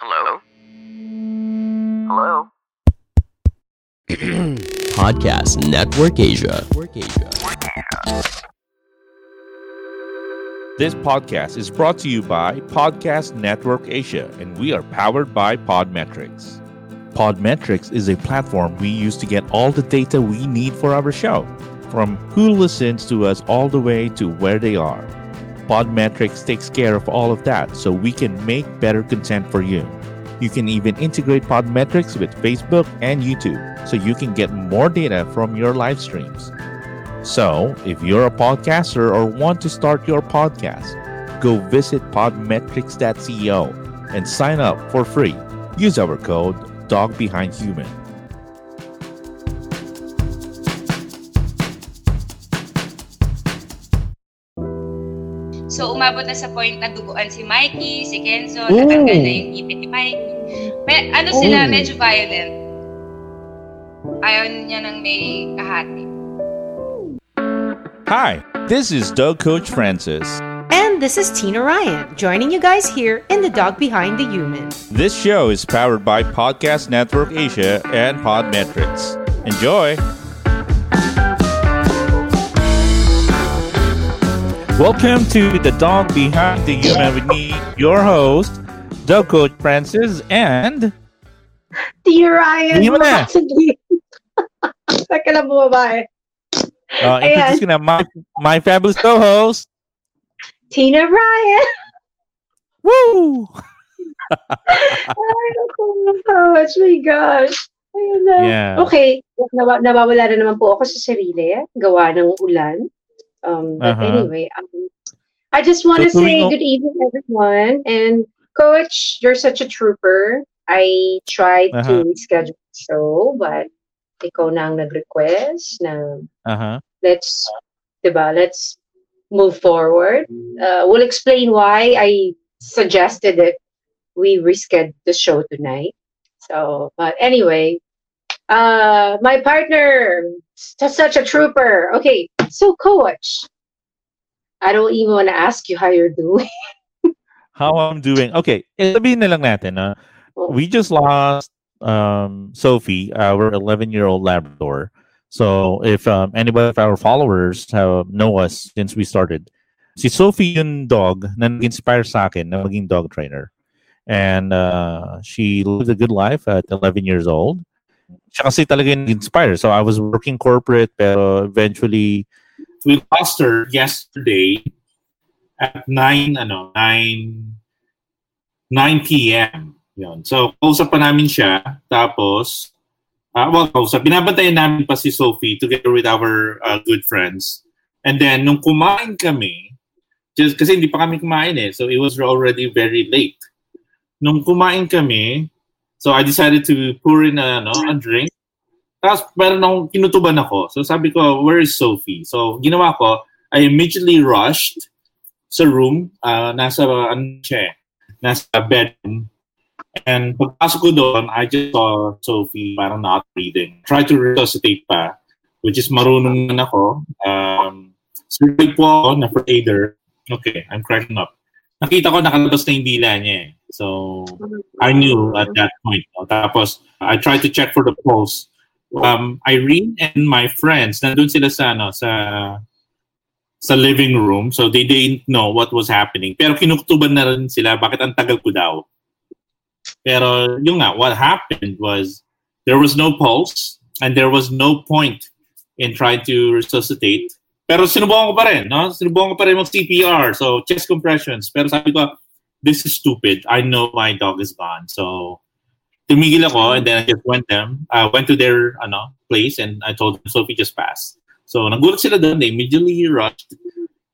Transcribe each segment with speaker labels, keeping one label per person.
Speaker 1: Hello? Hello?
Speaker 2: Podcast Network Asia.
Speaker 3: This podcast is brought to you by Podcast Network Asia, and we are powered by Podmetrics. Podmetrics is a platform we use to get all the data we need for our show, from who listens to us all the way to where they are. Podmetrics takes care of all of that so we can make better content for you. You can even integrate Podmetrics with Facebook and YouTube so you can get more data from your live streams. So, if you're a podcaster or want to start your podcast, go visit podmetrics.co and sign up for free. Use our code DOGBEHINDHUMAN.
Speaker 4: So, umabot na sa point na duguan si Mikey, si Kenzo, natanggal na yung ipit ni Mikey. May, ano sila,
Speaker 5: Oh.
Speaker 4: medyo violent. Ayaw niya ng may kahati.
Speaker 3: Hi, this is Dog Coach Francis.
Speaker 5: And this is Tina Ryan, joining you guys here in The Dog Behind the Human.
Speaker 3: This show is powered by Podcast Network Asia and Podmetrics. Enjoy! Welcome to the Dog Behind the Human with me, your host, Dog Coach Francis, and
Speaker 6: Dear Ryan,
Speaker 3: Hindi mo na.
Speaker 6: Sige. Teka lang bumaba eh.
Speaker 3: uh, introduce ko na my, my fabulous co-host.
Speaker 6: Tina Ryan.
Speaker 3: Woo!
Speaker 6: Ay, naku, gosh, my gosh. Ayun na.
Speaker 3: Yeah.
Speaker 6: Okay, nawa- nawawala na naman po ako sa sarili. Gawa ng ulan. Um, but
Speaker 3: Uh-huh.
Speaker 6: anyway, um, I just want to
Speaker 3: So,
Speaker 6: say good evening, everyone. And Coach, you're such a trooper. I tried
Speaker 3: Uh-huh.
Speaker 6: to schedule the show, but ikaw na ang nag-request na
Speaker 3: Uh-huh.
Speaker 6: let's diba, let's move forward. Uh, we'll explain why I suggested that we reschedule the show tonight. So, but anyway, uh, my partner, such a trooper. Okay, so coach, I don't even want to ask you how you're doing.
Speaker 3: How I'm doing. Okay, eh, sabihin na lang natin, ah, we just lost um, Sophie, our 11 year old Labrador. So if um, anybody of our followers have, know us since we started, si Sophie yung dog na nag-inspire sa akin na maging dog trainer. And uh, she lived a good life at 11 years old. Siya kasi talaga yung inspire. So I was working corporate pero eventually
Speaker 7: we lost her yesterday at 9 ano 9 9 p.m. Yun. So kausap pa namin siya tapos uh, well kausap binabantayan namin pa si Sophie together with our uh, good friends. And then nung kumain kami just kasi hindi pa kami kumain eh so it was already very late. Nung kumain kami so I decided to pour in a, ano, a drink tapos meron akong kinutuban ako. So sabi ko, where is Sophie? So ginawa ko, I immediately rushed sa room. Uh, nasa, ano siya nasa bedroom. And pagpasok ko doon, I just saw Sophie parang not breathing. Try to resuscitate pa, which is marunong na ako. Um, survey po ako na for aider. Okay, I'm cracking up. Nakita ko nakalabas na yung dila niya eh. So, I knew at that point. No? Tapos, I tried to check for the pulse. Um, Irene and my friends, nandun sila sa, ano, sa, sa living room. So, they didn't know what was happening. Pero kinuktuban na rin sila, bakit ang tagal ko daw. Pero, yung nga, what happened was, there was no pulse, and there was no point in trying to resuscitate. Pero sinubukan ko pa rin, no? Sinubukan ko pa rin mag-CPR. So, chest compressions. Pero sabi ko, this is stupid. I know my dog is gone. So, tumigil ako and then I just went them. I went to their ano, place and I told them Sophie just passed. So, nagulat sila doon. They immediately rushed.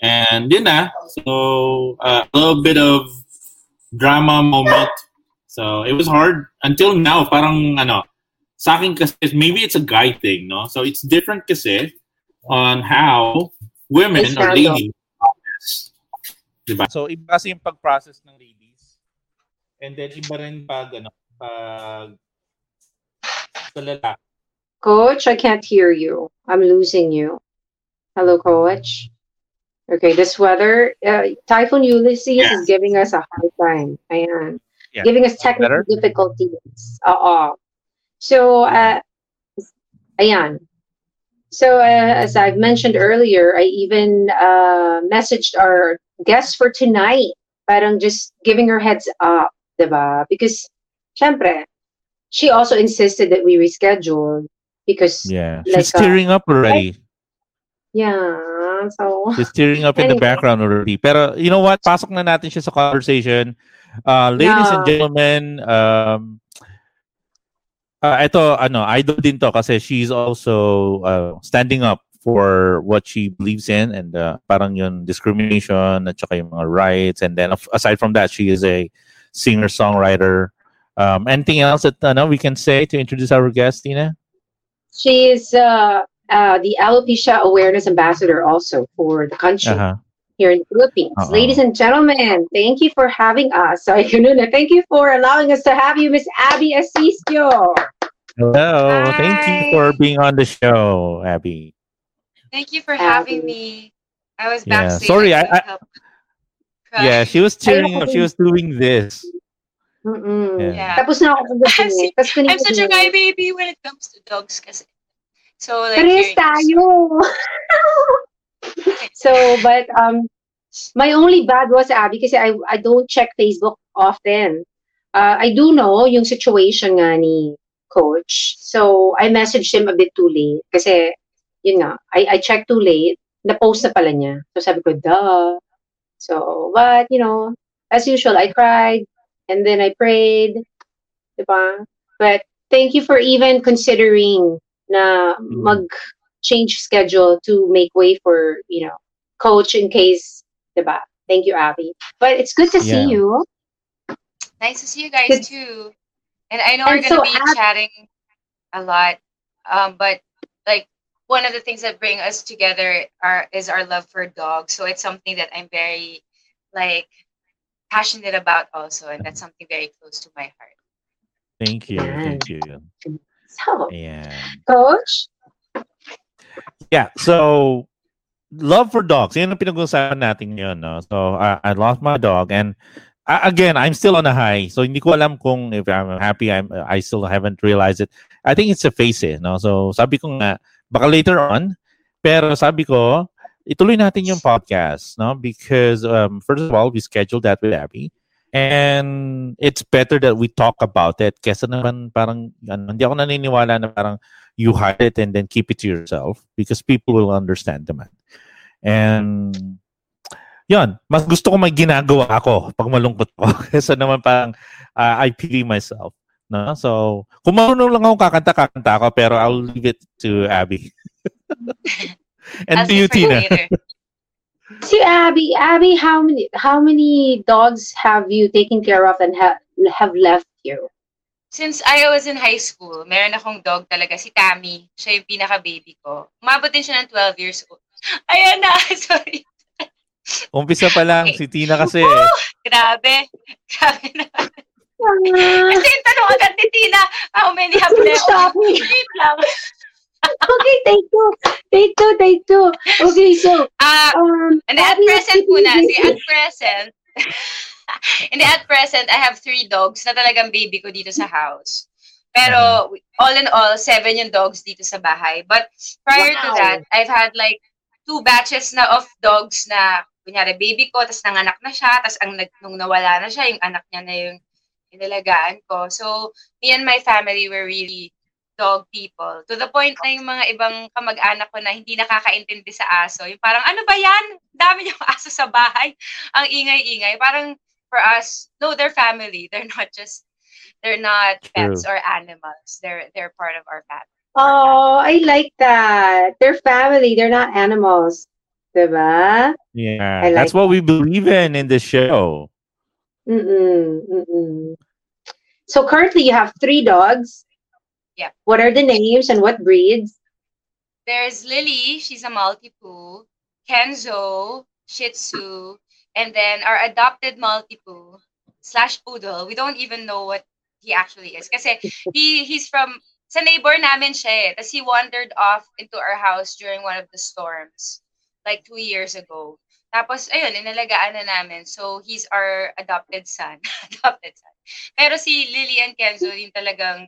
Speaker 7: And yun na. So, uh, a little bit of drama moment. So, it was hard. Until now, parang ano, sa akin kasi, maybe it's a guy thing, no? So, it's different kasi on how women
Speaker 6: It's
Speaker 7: or
Speaker 6: handled.
Speaker 7: Diba?
Speaker 3: So, iba kasi yung pag-process ng ladies. And then, iba rin pag, ano, pag sa lalaki.
Speaker 6: Coach, I can't hear you. I'm losing you. Hello, Coach. Okay, this weather, uh, Typhoon Ulysses
Speaker 7: Yeah.
Speaker 6: is giving us a hard time. Ayan.
Speaker 3: Yeah.
Speaker 6: giving us technical
Speaker 3: Better?
Speaker 6: difficulties. Oo. So, uh, ayan. So, uh, as I've mentioned earlier, I even uh, messaged our guest for tonight. Parang just giving her heads up, diba? Because, syempre, she also insisted that we reschedule because,
Speaker 3: Yeah.
Speaker 6: Like,
Speaker 3: She's tearing up already.
Speaker 6: yeah, so,
Speaker 3: She's tearing up in the background already. Pero you know what? Pasok na natin siya sa conversation. Uh, ladies and gentlemen, um, uh, ito, ano, idol din to kasi she's also uh, standing up for what she believes in and uh, parang yun discrimination at saka yung mga rights and then aside from that she is a singer songwriter um, anything else that uh, we can say to introduce our guest Tina
Speaker 6: she is uh, uh, the alopecia awareness ambassador also for the country.
Speaker 3: uh-huh.
Speaker 6: here in the Philippines.
Speaker 3: Uh-oh.
Speaker 6: Ladies and gentlemen, thank you for having us. Sorry, ganun. Thank you for allowing us to have you, Miss Abby Asisio.
Speaker 3: Hello Hi. thank you for being on the show Abby
Speaker 4: Thank you for having me. I was
Speaker 3: Yeah,
Speaker 4: backstage.
Speaker 3: sorry, I- I- yeah she was tearing up she was doing this
Speaker 6: Mm-mm.
Speaker 3: Yeah.
Speaker 4: Yeah.
Speaker 6: Tapos na ako.
Speaker 4: I'm
Speaker 6: Tapos
Speaker 4: I'm such a guy baby when it comes to dogs kasi. So like
Speaker 6: Parehas tayo. so, but um, my only bad was Abby kasi I I don't check Facebook often. Uh, I do know yung situation nga ni coach. So, I messaged him a bit too late kasi yun nga, I, I checked too late. Na-post na pala niya. So, sabi ko, duh. So, but, you know, as usual, I cried and then I prayed. Diba? But thank you for even considering na
Speaker 3: Mhm.
Speaker 6: mag-change schedule to make way for, you know, coach in case, diba? Thank you, Abby. But it's good to
Speaker 3: Yeah.
Speaker 6: see you.
Speaker 4: Nice to see you guys
Speaker 6: Good.
Speaker 4: too. And I know
Speaker 6: And
Speaker 4: we're gonna
Speaker 6: so
Speaker 4: be
Speaker 6: Ab-
Speaker 4: chatting a lot. Um, but like one of the things that bring us together are is our love for dogs. So it's something that I'm very like passionate about also, and that's something very close to my heart.
Speaker 3: thank you thank you
Speaker 6: So,
Speaker 3: yeah
Speaker 6: coach,
Speaker 3: Yeah, so love for dogs. Yan ang pinag-uusapan natin ngayon, no? So I, I lost my dog and again, I'm still on a high. So hindi ko alam kung if I'm happy, I'm I still haven't realized it. I think it's a phase, eh, no? So sabi ko nga baka later on, pero sabi ko ituloy natin yung podcast, no? Because um, first of all, we scheduled that with Abby. And it's better that we talk about it kesa naman parang ano, hindi ako naniniwala na parang you hide it and then keep it to yourself because people will understand naman. And yun, mas gusto ko may ginagawa ako pag malungkot ko kesa naman parang uh, I pity myself. No? So, kung marunong lang ako kakanta, kakanta ako pero I'll leave it to Abby. and
Speaker 4: I'll
Speaker 3: to you, Tina.
Speaker 6: see Abby, Abby, how many how many dogs have you taken care of and ha- have left you?
Speaker 4: Since I was in high school, meron akong dog talaga, si Tammy. Siya yung pinaka-baby ko. Umabot din siya ng 12 years old. Ayan na, sorry.
Speaker 3: Umpisa pa lang,
Speaker 4: Okay.
Speaker 3: si Tina kasi.
Speaker 4: Grabe. Grabe na.
Speaker 6: Ah,
Speaker 4: Kasi yung tanong agad ni Tina, how many have left? Wait lang.
Speaker 6: okay, take two. Take two, take two. Okay, so,
Speaker 4: Ah,
Speaker 6: um,
Speaker 4: and at present muna, si at present, and at present, I have three dogs na talagang baby ko dito sa house. Pero, all in all, seven yung dogs dito sa bahay. But prior to
Speaker 6: Wow.
Speaker 4: that, I've had like two batches na of dogs na, kunyari, baby ko, tapos nanganak na siya, tapos ang nag, nung nawala na siya, yung anak niya na yung inalagaan ko. So, me and my family were really dog people. To the point na yung mga ibang kamag-anak ko na hindi nakakaintindi sa aso. Yung parang, ano ba yan? Dami niyong aso sa bahay. Ang ingay-ingay. Parang, for us, no, they're family. They're not just, they're not pets or animals. They're, they're part of our family.
Speaker 6: Oh, I like that. They're family. They're not animals. Diba?
Speaker 3: Yeah,
Speaker 6: like
Speaker 3: that's what we believe in in the show.
Speaker 6: Mm-mm, mm-mm. So currently you have three dogs.
Speaker 4: Yeah.
Speaker 6: What are the names and what breeds?
Speaker 4: There's Lily, she's a Maltipoo. Kenzo, Shih Tzu, and then our adopted Maltipoo slash Poodle. We don't even know what he actually is. Kasi he, he's from, sa neighbor namin siya eh. Tapos he wandered off into our house during one of the storms, like two years ago. Tapos, ayun, inalagaan na namin. So, he's our adopted son. adopted son. Pero si Lily and Kenzo, yung talagang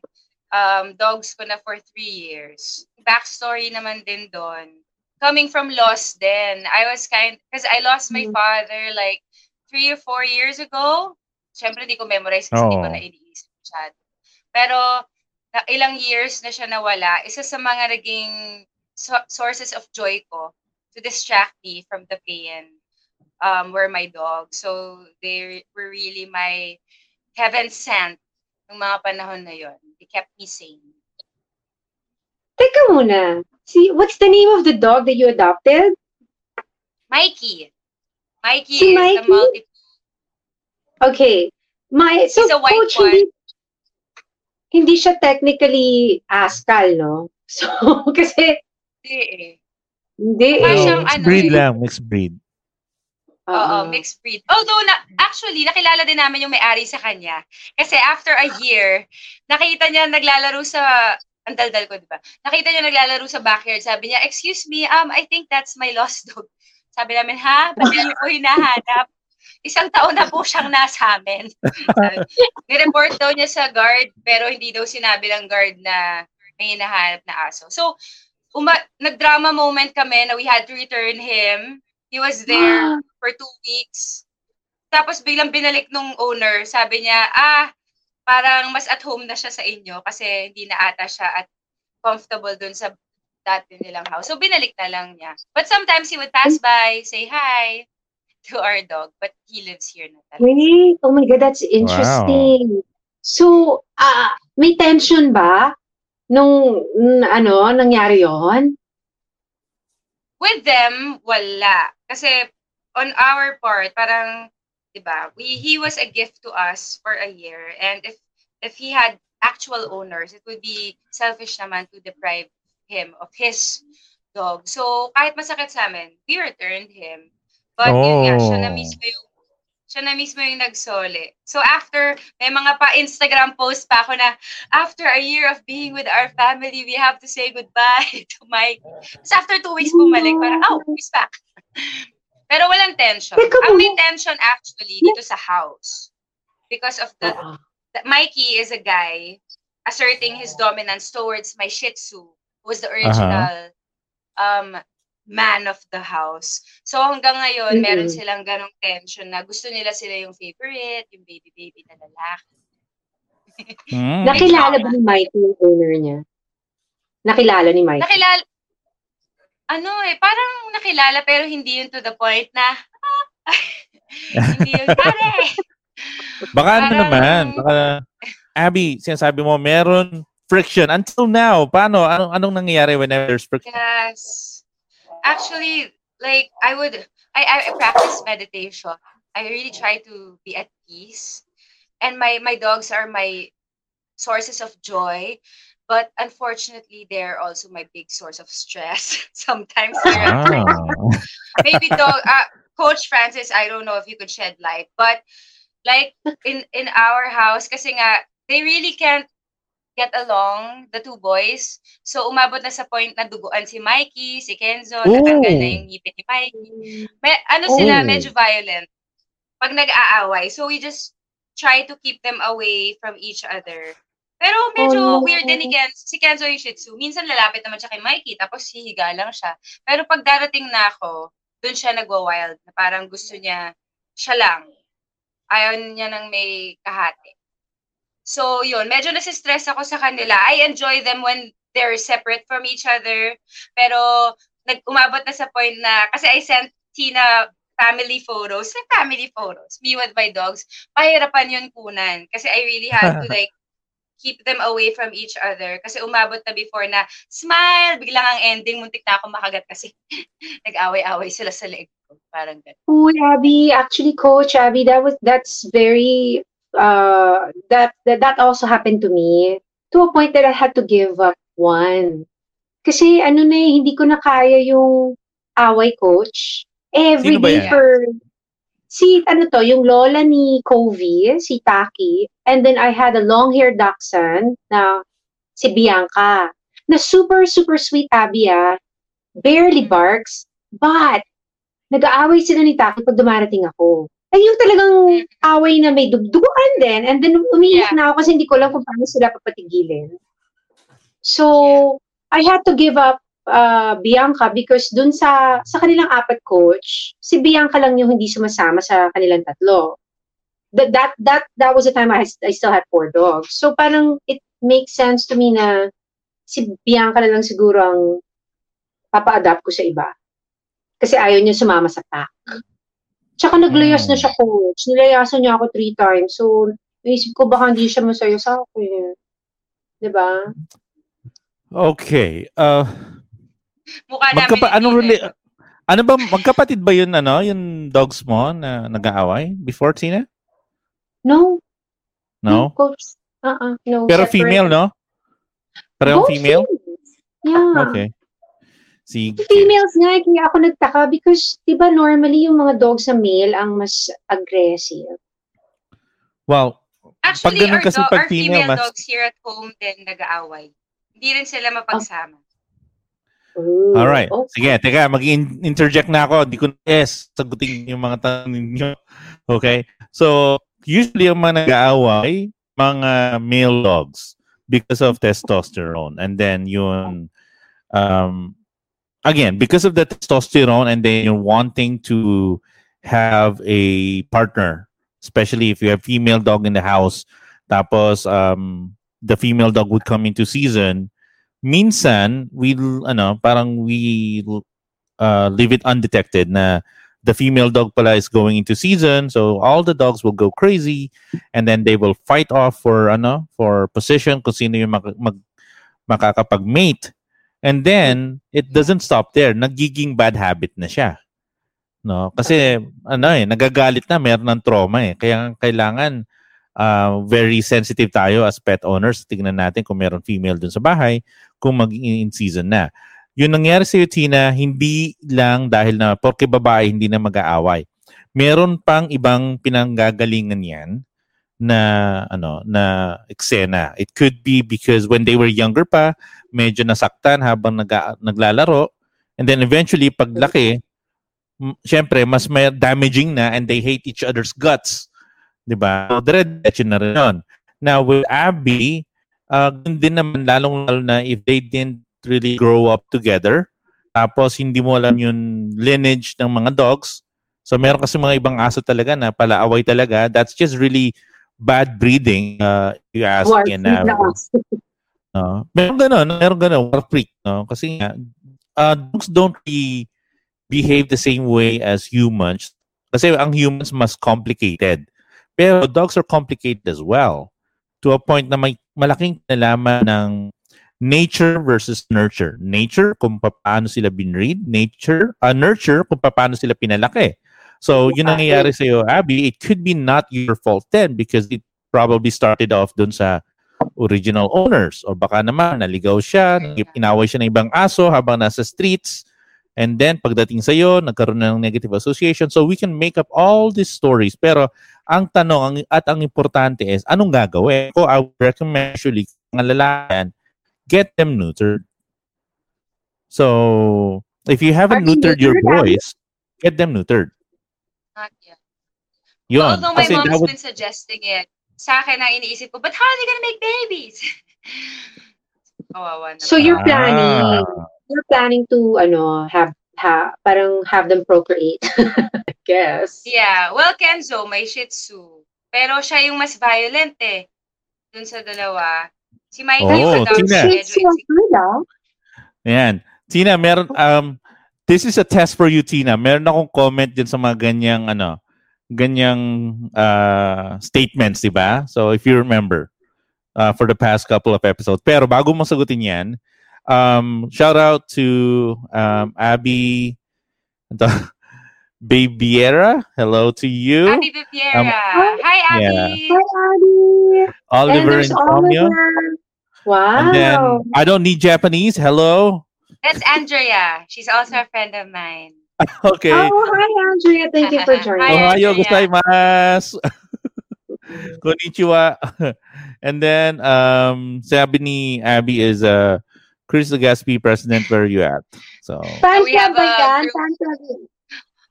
Speaker 4: um, dogs ko na for three years. Backstory naman din doon. Coming from loss then I was kind, because I lost my
Speaker 6: Mm.
Speaker 4: father like three or four years ago. Siyempre, di ko memorize kasi di ko na iniisip siya. Pero, na, ilang years na siya nawala. Isa sa mga naging so- sources of joy ko to distract me from the pain um, were my dogs. So, they were really my heaven sent ng mga panahon na yon. They kept me sane.
Speaker 6: Teka muna. See, what's the name of the dog that you adopted?
Speaker 4: Mikey. Mikey
Speaker 6: Si
Speaker 4: is
Speaker 6: Mikey?
Speaker 4: the multi
Speaker 6: Okay. My, so,
Speaker 4: He's a white
Speaker 6: coach,
Speaker 4: one.
Speaker 6: hindi, hindi siya technically askal, no? So, kasi,
Speaker 4: Hindi eh.
Speaker 6: Hindi eh.
Speaker 4: siyang
Speaker 3: mixed
Speaker 4: ano
Speaker 3: breed
Speaker 4: eh.
Speaker 3: lang, mixed breed.
Speaker 4: Oo,
Speaker 6: Oo.
Speaker 4: mixed breed. Although, na, actually, nakilala din namin yung may-ari sa kanya. Kasi after a year, nakita niya naglalaro sa, ang daldal ko, di ba? Nakita niya naglalaro sa backyard. Sabi niya, excuse me, um, I think that's my lost dog. Sabi namin, ha? Ba't niyo po hinahanap? Isang taon na po siyang nasa amin. Sabi- Nireport daw niya sa guard, pero hindi daw sinabi ng guard na may hinahanap na aso. So, uma- nag-drama moment kami na we had to return him. He was there for two weeks. Tapos biglang binalik nung owner. Sabi niya, ah, parang mas at home na siya sa inyo kasi hindi na ata siya at comfortable dun sa dati nilang house. So binalik na lang niya. But sometimes he would pass by, say hi to our dog. But he lives here na talaga.
Speaker 6: Wait, oh my God, that's interesting. So, ah, may tension ba nung, ano, nangyari yon?
Speaker 4: With them, wala. Kasi on our part, parang, di ba, we, he was a gift to us for a year. And if if he had actual owners, it would be selfish naman to deprive him of his dog. So, kahit masakit sa amin, we returned him. But yun nga, siya na
Speaker 3: Oh.
Speaker 4: mismo yung siya na mismo yung nagsole. So after, may mga pa Instagram post pa ako na, after a year of being with our family, we have to say goodbye to Mike. Tapos after two weeks bumalik, parang, oh, he's back. Pero walang tension. Ang may tension actually dito sa house. Because of the, the Mikey is a guy asserting his dominance towards my Shih Tzu, who was the original um man of the house. So hanggang ngayon, meron
Speaker 6: Mm-mm.
Speaker 4: silang ganong tension na gusto nila sila yung favorite, yung baby-baby na lalaki.
Speaker 3: Mm.
Speaker 6: Nakilala ba ni Mike yung owner niya? Nakilala ni Mike?
Speaker 4: Nakilala, ano eh, parang nakilala pero hindi yun to the point na, ah, hindi yun, pare.
Speaker 3: Baka ano
Speaker 4: Parang-
Speaker 3: naman, baka, Abby, sinasabi mo, meron friction. Until now, paano? Anong, anong nangyayari whenever there's friction?
Speaker 4: Yes. Actually, like I would, I, I practice meditation. I really try to be at peace, and my my dogs are my sources of joy. But unfortunately, they're also my big source of stress. Sometimes
Speaker 3: Ah.
Speaker 4: maybe dog uh, coach francis i don't know if you could shed light but like in in our house kasi nga they really can't get along the two boys so umabot na sa point na duguan si Mikey si Kenzo natanggal na
Speaker 3: Oh.
Speaker 4: yung ngipin ni Mikey may ano sila
Speaker 3: Oh.
Speaker 4: medyo violent pag nag-aaway so we just try to keep them away from each other pero medyo
Speaker 6: Oh, no.
Speaker 4: weird din ni Kenzo. Si Kenzo yung Shih Tzu. Minsan lalapit naman siya kay Mikey, tapos hihiga lang siya. Pero pag darating na ako, doon siya nagwa-wild. Na parang gusto niya, siya lang. Ayaw niya ng may kahati. So, yun. Medyo nasistress ako sa kanila. I enjoy them when they're separate from each other. Pero, nag umabot na sa point na, kasi I sent Tina family photos. Like family photos. Me with my dogs. Pahirapan yun kunan. Kasi I really had to like, keep them away from each other. Kasi umabot na before na, smile! Biglang ang ending, muntik na ako makagat kasi nag-away-away sila sa leeg ko. Parang ganun.
Speaker 6: Uy, Abby, actually, Coach Abby, that was that's very uh that that that also happened to me to a point that I had to give up one. Kasi ano na eh, hindi ko na kaya yung away coach. Every day for si ano to, yung lola ni Kovi, si Taki, and then I had a long-haired dachshund na si Bianca. Na super super sweet Abby ah. Barely barks, but nag-aaway sila ni Taki pag dumarating ako. Ay, yung talagang away na may dugduguan din. And then, umiiyak
Speaker 4: Yeah.
Speaker 6: na ako kasi hindi ko alam kung paano sila papatigilin. So, I had to give up uh, Bianca because dun sa sa kanilang apat coach, si Bianca lang yung hindi sumasama sa kanilang tatlo. That that that that was the time I, I still had four dogs. So parang it makes sense to me na si Bianca na lang siguro ang papa-adapt ko sa iba. Kasi ayaw niya sumama sa pack. Tsaka naglayas na siya coach. Nilayasan niya ako three times. So, naisip ko baka hindi siya masaya sa akin. 'Di ba?
Speaker 3: Okay. Uh,
Speaker 4: Mukha namin
Speaker 3: magkapa-
Speaker 4: hindi
Speaker 3: ano
Speaker 4: na-
Speaker 3: really, ano ba, magkapatid ba yun, ano, yung dogs mo na nag-aaway before, Tina?
Speaker 6: No.
Speaker 3: No?
Speaker 6: Coach. Uh-uh. No.
Speaker 3: Pero
Speaker 6: separate.
Speaker 3: female, no? Parehong
Speaker 6: Both
Speaker 3: female?
Speaker 6: females. Yeah.
Speaker 3: Okay. Sige.
Speaker 6: Females nga, eh, kaya ako nagtaka because, di ba, normally yung mga dogs sa male ang mas aggressive.
Speaker 3: Well,
Speaker 4: Actually,
Speaker 3: ganun
Speaker 4: our,
Speaker 3: kasi
Speaker 4: do-
Speaker 3: pag
Speaker 4: our
Speaker 3: female,
Speaker 4: female
Speaker 3: mas-
Speaker 4: dogs here at home din nag-aaway. Hindi rin sila mapagsama.
Speaker 6: Ooh,
Speaker 3: all right.
Speaker 6: okay.
Speaker 3: Sige, teka, mag-interject na ako. Di ko yes, sagutin yung mga tanong ninyo. Okay? So, usually yung mga nag-aaway, mga male dogs because of testosterone. And then yung, um, again, because of the testosterone and then you're wanting to have a partner, especially if you have female dog in the house, tapos um, the female dog would come into season, minsan, we, ano, parang we uh, leave it undetected na the female dog pala is going into season, so all the dogs will go crazy, and then they will fight off for, ano, for position, kung sino yung mag, mag, makakapag-mate. And then, it doesn't stop there. Nagiging bad habit na siya. No? Kasi, ano eh, nagagalit na, meron ng trauma eh. Kaya kailangan uh, very sensitive tayo as pet owners. Tingnan natin kung meron female dun sa bahay, kung mag-in season na. Yung nangyari sa Tina, hindi lang dahil na porke babae hindi na mag-aaway. Meron pang ibang pinanggagalingan yan na ano na eksena. It could be because when they were younger pa, medyo nasaktan habang nag naglalaro and then eventually paglaki, m- syempre mas may damaging na and they hate each other's guts. 'Di ba? So, diretso na rin yun. Now with Abby, uh, din naman lalong lalo na if they didn't really grow up together, tapos hindi mo alam yung lineage ng mga dogs. So meron kasi mga ibang aso talaga na palaaway talaga. That's just really bad breeding. Uh, you ask
Speaker 6: War
Speaker 3: in uh. No? Meron ganun, meron ganun, war freak, no? Kasi nga, uh, dogs don't really behave the same way as humans. Kasi ang humans mas complicated. Pero dogs are complicated as well. To a point na may malaking nalaman ng nature versus nurture. Nature, kung paano sila binread. Nature, uh, nurture, kung paano sila pinalaki. So, yun ang nangyayari sa'yo, Abby. It could be not your fault then because it probably started off dun sa original owners. O baka naman, naligaw siya, inaway siya ng ibang aso habang nasa streets. And then, pagdating sa'yo, nagkaroon na ng negative association. So, we can make up all these stories. Pero, ang tanong ang, at ang importante is, anong gagawin? Ko, I would recommend usually, mga lalaki, get them neutered. So, if you haven't
Speaker 6: Are
Speaker 3: neutered your boys, get them neutered.
Speaker 4: Not yet.
Speaker 3: Yun.
Speaker 4: Although my
Speaker 3: Kasi that
Speaker 4: mom's
Speaker 3: would-
Speaker 4: been suggesting it, sa akin ang iniisip ko, but how are they gonna make babies? Kawawa naman.
Speaker 6: So you're
Speaker 3: Ah.
Speaker 6: planning, you're planning to, ano, have, ha, parang have them procreate. I guess.
Speaker 4: Yeah, well, Kenzo, may Shih Tzu. Pero siya yung mas violent eh. Dun sa dalawa. Si Mikey
Speaker 3: Oh,
Speaker 4: yung adult,
Speaker 3: Tina.
Speaker 6: Shih Tzu ang good, ah.
Speaker 3: Ayan. Tina, meron, um, this is a test for you, Tina. Meron akong comment din sa mga ganyang, ano, ganyang uh, statements, di ba? So, if you remember, uh, for the past couple of episodes. Pero bago mo sagutin yan, um, shout out to um, Abby ito, Babiera. Hello to you.
Speaker 4: Abby Viviera.
Speaker 3: Um,
Speaker 4: Hi,
Speaker 3: yeah.
Speaker 4: Abby.
Speaker 6: Hi, Abby.
Speaker 3: Oliver
Speaker 6: there's
Speaker 3: Insomnia.
Speaker 6: Oliver. Wow.
Speaker 3: And then, I don't need Japanese. Hello.
Speaker 4: That's Andrea. She's also a friend of mine.
Speaker 3: Okay.
Speaker 6: Oh, hi, Andrea. Thank you for joining.
Speaker 4: Hi,
Speaker 3: Ohayo
Speaker 4: Andrea.
Speaker 3: gozaimasu. Konnichiwa. and then, um, sabi ni Abby is uh, Chris Legaspi, president, where are you at? So,
Speaker 6: Fan
Speaker 4: We
Speaker 6: club
Speaker 4: have
Speaker 6: ba
Speaker 4: a group-
Speaker 6: Fan club.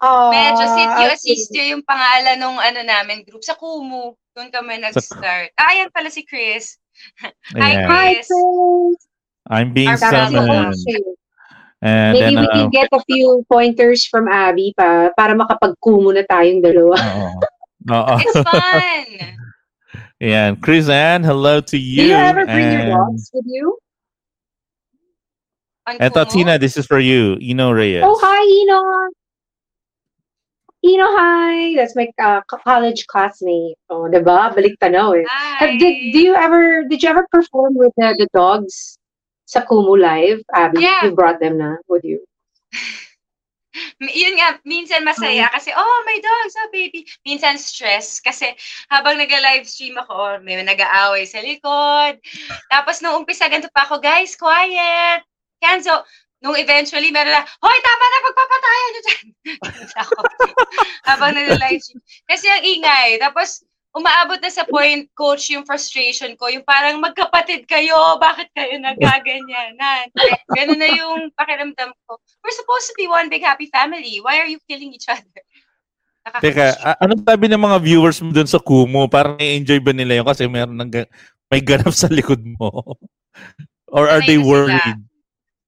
Speaker 6: Oh,
Speaker 4: Medyo sit you
Speaker 6: okay.
Speaker 4: assist yung pangalan nung ano namin group sa Kumu. Doon kami nag-start. Ah, yan pala si Chris. Hi,
Speaker 3: Yeah.
Speaker 6: Hi,
Speaker 4: Chris.
Speaker 6: Chris.
Speaker 3: I'm being
Speaker 4: Our family
Speaker 3: summoned.
Speaker 6: Okay.
Speaker 3: And
Speaker 6: Maybe
Speaker 3: then,
Speaker 6: we can
Speaker 3: uh,
Speaker 6: get a few pointers from Abby pa para makapagkumo na tayong dalawa.
Speaker 3: oo. Oo.
Speaker 4: It's fun.
Speaker 3: Yeah, and Chris Ann, hello to you.
Speaker 6: Do
Speaker 3: you.
Speaker 6: you ever bring your dogs with you?
Speaker 4: On
Speaker 3: Eto, Tina, this is for you. Ino Reyes.
Speaker 6: Oh, hi, Ino. Ino, hi. That's my uh, college classmate. Oh, diba? Balik tanaw eh.
Speaker 4: Hi.
Speaker 6: Have, did, do you ever, did you ever perform with the, the dogs sa Kumu Live? Abby,
Speaker 4: Yeah.
Speaker 6: you brought them na with you.
Speaker 4: Yun nga, minsan masaya kasi, oh, my dogs, oh, baby. Minsan stress kasi habang nag-livestream ako, may nag-aaway sa likod. Tapos nung umpisa, ganito pa ako, guys, quiet. Kenzo, nung eventually, meron na, hoy, tama na, pagpapatayan nyo dyan. Habang nag-livestream. Kasi ang ingay. Tapos, umaabot na sa point, coach, yung frustration ko, yung parang magkapatid kayo, bakit kayo nagkaganyanan? Ganun na yung pakiramdam ko. We're supposed to be one big happy family. Why are you killing each other?
Speaker 3: Teka, a- anong sabi ng mga viewers mo dun sa Kumu? Parang i-enjoy ba nila yun kasi meron ng ga- may ganap sa likod mo? Or are they worried?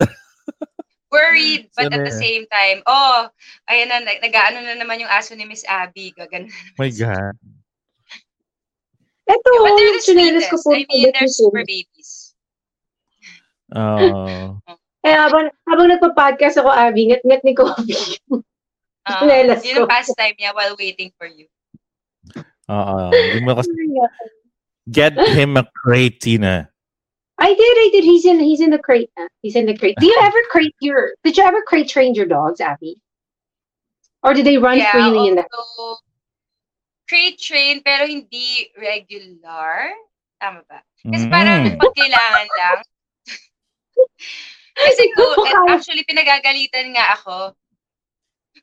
Speaker 4: Worried, but at the same time, oh, ayan na, nag- nag-ano na naman yung aso ni Miss Abby. Gagano.
Speaker 3: My God.
Speaker 6: Eto,
Speaker 4: But they're
Speaker 6: yung
Speaker 4: the
Speaker 6: chinelas ko po.
Speaker 4: I mean, they're super babies.
Speaker 3: Oh.
Speaker 6: Eh, habang, habang nagpa-podcast ako, Abby, ngat-ngat ni Coffee.
Speaker 4: Uh, yun ang pastime niya while waiting for you.
Speaker 3: Oo. Hindi mo kasi get him a crate, Tina.
Speaker 6: I did, I did. He's in, he's in the crate na. He's in the crate. Do you ever crate your, did you ever crate train your dogs, Abby? Or did they run
Speaker 4: yeah,
Speaker 6: freely in the,
Speaker 4: although, crate train, pero hindi regular. Tama ba? Kasi
Speaker 3: Mm.
Speaker 4: parang pag kailangan lang. Kasi ko,
Speaker 6: Kaya-
Speaker 4: actually, pinagagalitan nga ako.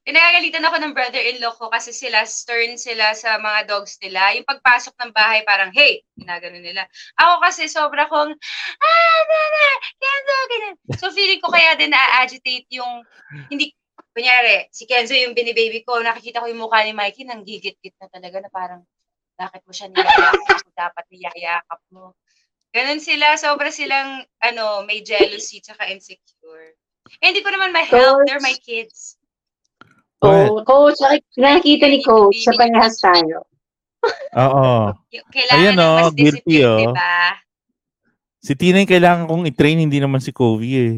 Speaker 4: Pinagagalitan ako ng brother-in-law ko kasi sila, stern sila sa mga dogs nila. Yung pagpasok ng bahay, parang, hey, ginagano nila. Ako kasi sobra kong, ah, nana, Kenzo, ganyan. So, feeling ko kaya din na-agitate yung, hindi, kunyari, si Kenzo yung binibaby ko, nakikita ko yung mukha ni Mikey, nang gigit-git na talaga na parang, bakit mo siya niyayakap? dapat niyayakap mo. Ganun sila, sobra silang, ano, may jealousy tsaka insecure. Eh, hindi ko naman ma-help. They're my kids.
Speaker 6: oh, coach, nakik- nakikita ni coach sa parehas tayo.
Speaker 3: Oo.
Speaker 4: Kailangan
Speaker 3: Ayan, oh,
Speaker 4: mas
Speaker 3: guilty,
Speaker 4: discipline,
Speaker 3: oh.
Speaker 4: di ba?
Speaker 3: Si Tina yung kailangan kong i-train, hindi naman si Kobe eh.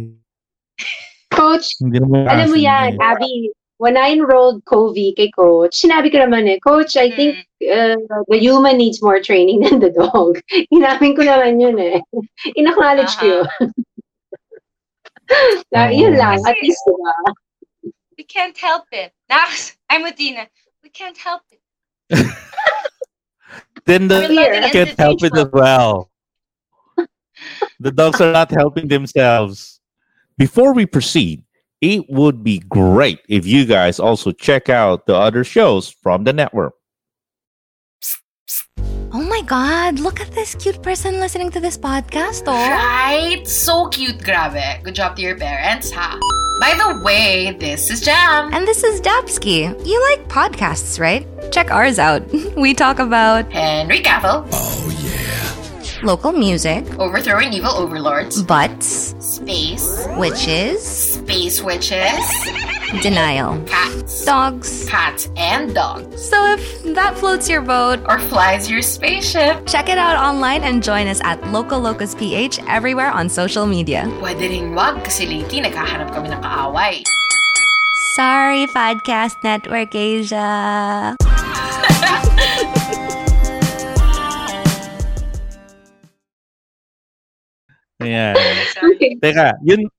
Speaker 6: Coach, alam mo
Speaker 3: asin
Speaker 6: yan. Abby, when I enrolled Covey kay coach, sinabi ko naman eh, coach, I think
Speaker 4: Mm.
Speaker 6: uh, the human needs more training than the dog. Inamin ko naman yun eh. In-acknowledge ko yun. Na, yun lang, at least, diba?
Speaker 4: We can't help it. Nax, I'm with Tina. We can't help it.
Speaker 3: Then the
Speaker 6: We're
Speaker 3: dogs
Speaker 6: letting
Speaker 3: can't help it as well. The dogs are not helping themselves. Before we proceed, it would be great if you guys also check out the other shows from the network.
Speaker 1: Oh my god, look at this cute person listening to this podcast, oh.
Speaker 8: Right? So cute, grabe. Good job to your parents, ha? By the way, this is Jam.
Speaker 1: And this is Dapsky. You like podcasts, right? Check ours out. We talk about
Speaker 8: Henry Cavill,
Speaker 1: local music,
Speaker 8: overthrowing evil overlords,
Speaker 1: butts,
Speaker 8: space,
Speaker 1: witches,
Speaker 8: space witches,
Speaker 1: denial,
Speaker 8: cats,
Speaker 1: dogs.
Speaker 8: cats, and dogs.
Speaker 1: So if that floats your boat,
Speaker 8: Or flies your spaceship.
Speaker 1: check it out online and join us at Local Locus PH everywhere on social media.
Speaker 8: Pwede rin wag kasi lately naghahanap kami ng kaaway.
Speaker 1: Sorry, Podcast Network Asia.
Speaker 3: Ayan.
Speaker 4: Sorry.
Speaker 3: Teka, yun,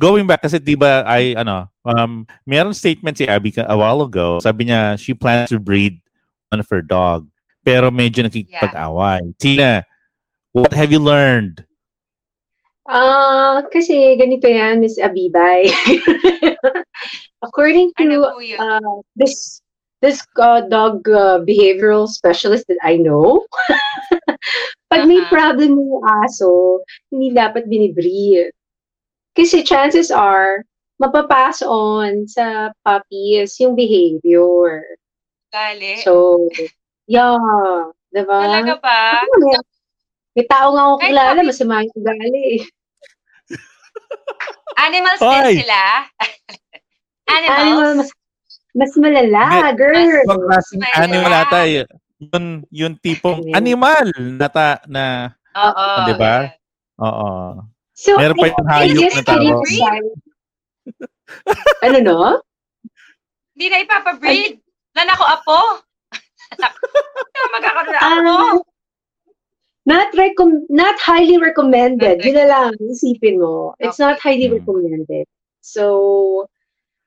Speaker 3: going back kasi di ba ay ano, um, meron statement si Abby a while ago. Sabi niya she plans to breed one of her dog. Pero medyo nakikipag-away. Tina, what have you learned?
Speaker 6: Ah, kasi ganito yan, Miss Abibay. According to
Speaker 4: Ano po yun?
Speaker 6: uh, this this uh, dog uh, behavioral specialist that I know, pag may
Speaker 4: Uh-huh.
Speaker 6: problem yung aso, hindi dapat binibreed. Kasi chances are, mapapass on sa puppy is yung behavior.
Speaker 4: Gali.
Speaker 6: So, yeah. Diba?
Speaker 4: Talaga ba?
Speaker 6: Ako, may, may tao nga ako kilala, masama yung ugali. eh.
Speaker 4: Animals
Speaker 3: Hoy!
Speaker 4: din sila. Animals.
Speaker 6: Animal, mas, mas malala, girl.
Speaker 3: Ibang klaseng
Speaker 4: May
Speaker 3: animal ata. y- Yun, yung tipong animal na, ta, na
Speaker 4: Oo.
Speaker 3: di ba? Oo.
Speaker 6: So,
Speaker 3: Meron pa yung hayop na
Speaker 6: decide- ano no?
Speaker 4: Hindi na ipapabreed. Lan ako apo. Magkakaroon na ako.
Speaker 6: Ah, not recom not highly recommended.
Speaker 4: Not
Speaker 6: Yun na lang, isipin mo. It's not highly
Speaker 3: Mm.
Speaker 6: recommended. So,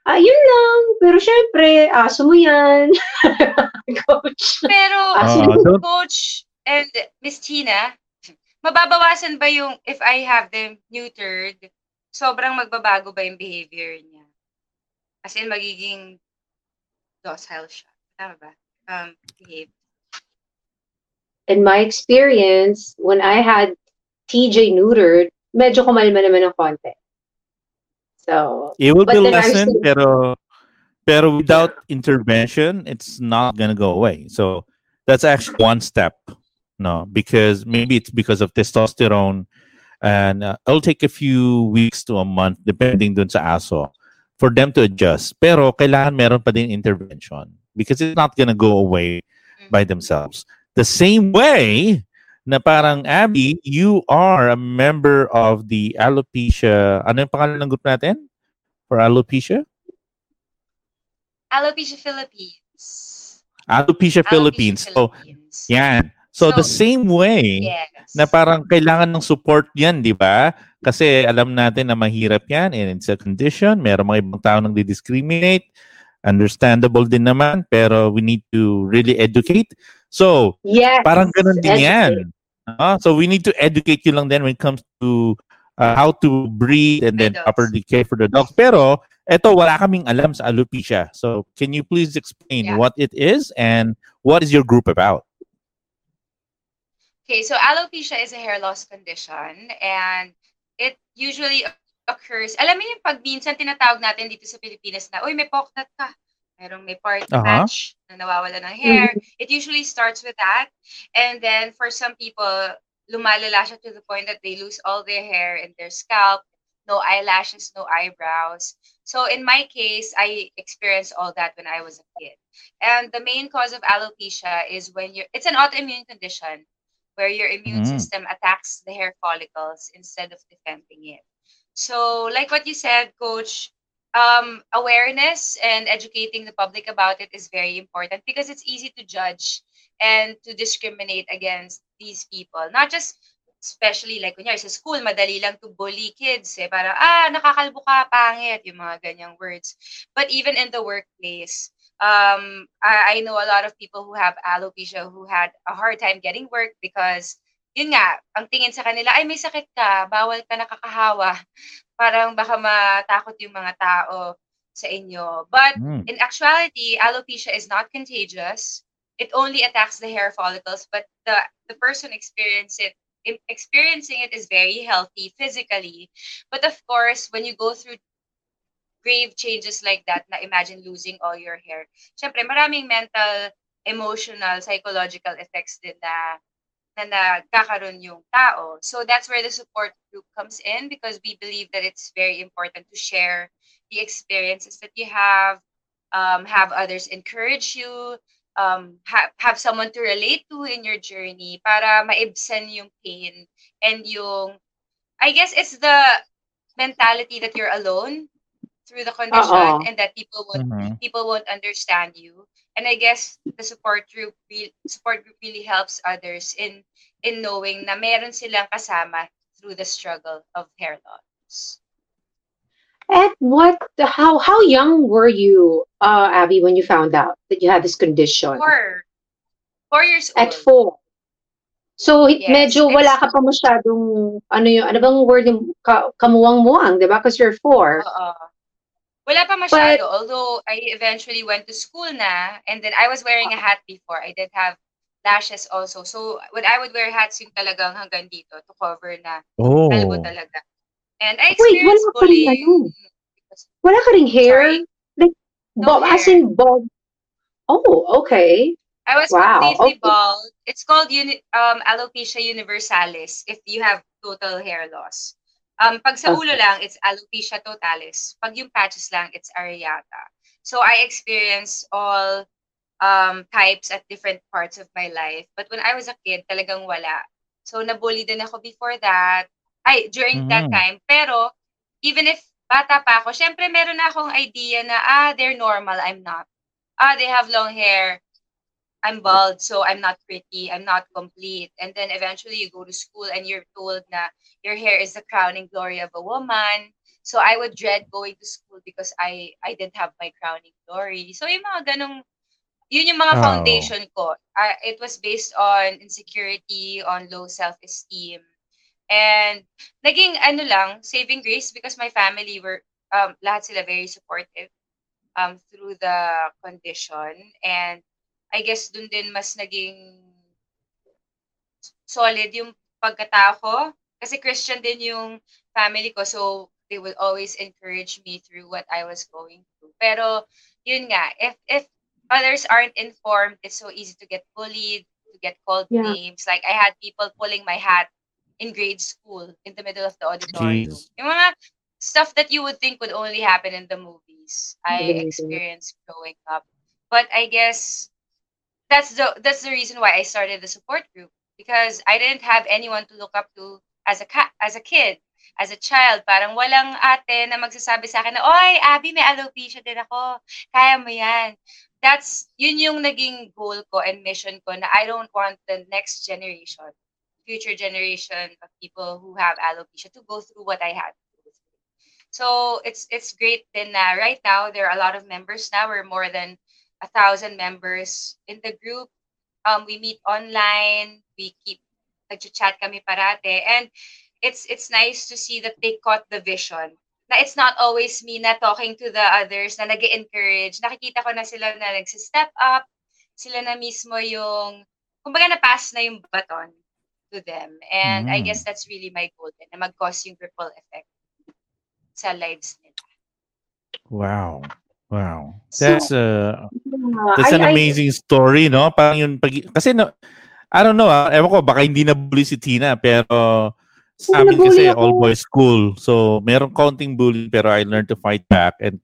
Speaker 6: ah, yun lang. Pero syempre, aso mo yan. Coach.
Speaker 4: Pero,
Speaker 3: don't-
Speaker 4: Coach and Miss Tina, mababawasan ba yung if I have them neutered, sobrang magbabago ba yung behavior niya? As in, magiging docile siya. Tama ba? Um, behave.
Speaker 6: in my experience, when I had TJ neutered, medyo kumalma naman ng konti. So,
Speaker 3: It will be lessened,
Speaker 6: still-
Speaker 3: pero pero without intervention, it's not gonna go away. So that's actually one step, no, because maybe it's because of testosterone, and uh, it'll take a few weeks to a month, depending dun sa aso, for them to adjust. Pero kailangan meron pa din intervention because it's not gonna go away by themselves. The same way na parang Abby, you are a member of the alopecia. Ano yung pangalan ng group natin? For alopecia?
Speaker 4: Alopecia Philippines.
Speaker 3: Alopecia,
Speaker 4: Alopecia
Speaker 3: Philippines. So,
Speaker 4: Philippines.
Speaker 3: yan. So, the
Speaker 4: So,
Speaker 3: same way
Speaker 4: Yes.
Speaker 3: na parang kailangan ng support yan, di ba? Kasi alam natin na mahirap yan and it's a condition. Meron mga ibang tao nang discriminate Understandable din naman, pero we need to really educate. So,
Speaker 6: yes.
Speaker 3: Parang ganun din
Speaker 6: Educate.
Speaker 3: yan. Ah, so we need to educate you lang then when it comes to uh, how to breed and then properly care for the dogs. Pero eto wala kaming alam sa alopecia. So can you please explain
Speaker 4: Yeah.
Speaker 3: what it is and what is your group about?
Speaker 4: Okay, so alopecia is a hair loss condition and it usually occurs, alam mo yung pag minsan tinatawag natin dito sa Pilipinas na, uy, may pocknut ka. Merong may party
Speaker 3: Aha.
Speaker 4: patch na nawawala ng hair. It usually starts with that. And then for some people, lumalala siya to the point that they lose all their hair in their scalp, no eyelashes, no eyebrows. So in my case, I experienced all that when I was a kid. And the main cause of alopecia is when you're, it's an autoimmune condition where your immune
Speaker 3: Mm.
Speaker 4: system attacks the hair follicles instead of defending it. So, like what you said, Coach, um, awareness and educating the public about it is very important because it's easy to judge and to discriminate against these people. Not just, especially like kunyari sa school, madali lang to bully kids. Eh, para, ah, nakakalbo ka, pangit, yung mga ganyang words. But even in the workplace, um, I, I know a lot of people who have alopecia who had a hard time getting work because yun nga, ang tingin sa kanila, ay may sakit ka, bawal ka nakakahawa. Parang baka matakot yung mga tao sa inyo. But
Speaker 3: Mm.
Speaker 4: in actuality, alopecia is not contagious. It only attacks the hair follicles, but the, the person experience it, experiencing it is very healthy physically. But of course, when you go through grave changes like that, na imagine losing all your hair, syempre maraming mental, emotional, psychological effects din na na nagkakaroon yung tao. So that's where the support group comes in because we believe that it's very important to share the experiences that you have, um, have others encourage you, um, ha- have someone to relate to in your journey para maibsan yung pain and yung, I guess it's the mentality that you're alone through the condition
Speaker 6: Oo.
Speaker 4: and that people won't
Speaker 3: Mhm.
Speaker 4: people won't understand you and i guess the support group support group really helps others in in knowing na meron silang kasama through the struggle of hair loss
Speaker 6: At what, how, how young were you, uh, Abby, when you found out that you had this condition?
Speaker 4: four four years old
Speaker 6: At four. So,
Speaker 4: Yes,
Speaker 6: medyo wala ka pa masyadong, ano yung, ano bang word yung ka, kamuwang-muwang, di ba? Because you're four.
Speaker 4: Oo. Wala pa masyado although i eventually went to school na and then i was wearing a hat before i did have lashes also so when i would wear hats yung talagang hanggang dito to cover na
Speaker 3: Oh.
Speaker 4: kalbo talaga and i
Speaker 6: Wait, wala
Speaker 4: experienced
Speaker 6: pa rin
Speaker 4: bullying
Speaker 6: Wala ka ring hair?
Speaker 4: Sorry?
Speaker 6: Like,
Speaker 4: No
Speaker 6: bald, as
Speaker 4: hair.
Speaker 6: in bald. Oh, okay.
Speaker 4: I was
Speaker 6: Wow,
Speaker 4: completely
Speaker 6: okay.
Speaker 4: bald. It's called uni- um, alopecia universalis if you have total hair loss. Um, pag sa ulo lang, it's alopecia totalis. Pag yung patches lang, it's areata. So I experienced all um, types at different parts of my life. But when I was a kid, talagang wala. So nabully din ako before that. Ay, during that
Speaker 3: Mhm.
Speaker 4: time. Pero even if bata pa ako, syempre meron na akong idea na, ah, they're normal, I'm not. Ah, they have long hair. I'm bald, so I'm not pretty, I'm not complete. And then eventually you go to school and you're told na your hair is the crowning glory of a woman. So I would dread going to school because I I didn't have my crowning glory. So yung mga ganong, yun yung mga
Speaker 3: Oh.
Speaker 4: foundation ko. Uh, it was based on insecurity, on low self-esteem. And naging ano lang, saving grace because my family were, um, lahat sila very supportive um, through the condition. And I guess dun din mas naging solid yung pagkatao ko. Kasi Christian din yung family ko. So, they would always encourage me through what I was going through. Pero, yun nga, if, if others aren't informed, it's so easy to get bullied, to get called
Speaker 6: Yeah.
Speaker 4: names. Like, I had people pulling my hat in grade school in the middle of the auditorium.
Speaker 3: Jeez.
Speaker 4: Yung mga stuff that you would think would only happen in the movies, I experienced growing up. But I guess that's the that's the reason why I started the support group because I didn't have anyone to look up to as a as a kid, as a child. Parang walang ate na magsasabi sa akin na, "Oy, Abby, may alopecia din ako. Kaya mo 'yan." That's yun yung naging goal ko and mission ko na I don't want the next generation, future generation of people who have alopecia to go through what I had. So it's it's great then na right now there are a lot of members now. We're more than a thousand members in the group. Um, we meet online. We keep nag-chat kami parate. And it's it's nice to see that they caught the vision. Na it's not always me na talking to the others na nag encourage Nakikita ko na sila na nagsi-step up. Sila na mismo yung, kumbaga na-pass na yung baton to them. And I
Speaker 3: Mm.
Speaker 4: guess that's really my goal din, na mag-cause yung ripple effect sa lives nila.
Speaker 3: Wow. Wow.
Speaker 6: So,
Speaker 3: That's uh that's
Speaker 6: I-
Speaker 3: an
Speaker 6: I-
Speaker 3: amazing story, no? Parang yung pag kasi no, I don't know, ah, ewan ko, baka hindi na bully si Tina, pero sa amin kasi
Speaker 6: ako.
Speaker 3: all boys school. So, meron counting bullying pero I learned to fight back and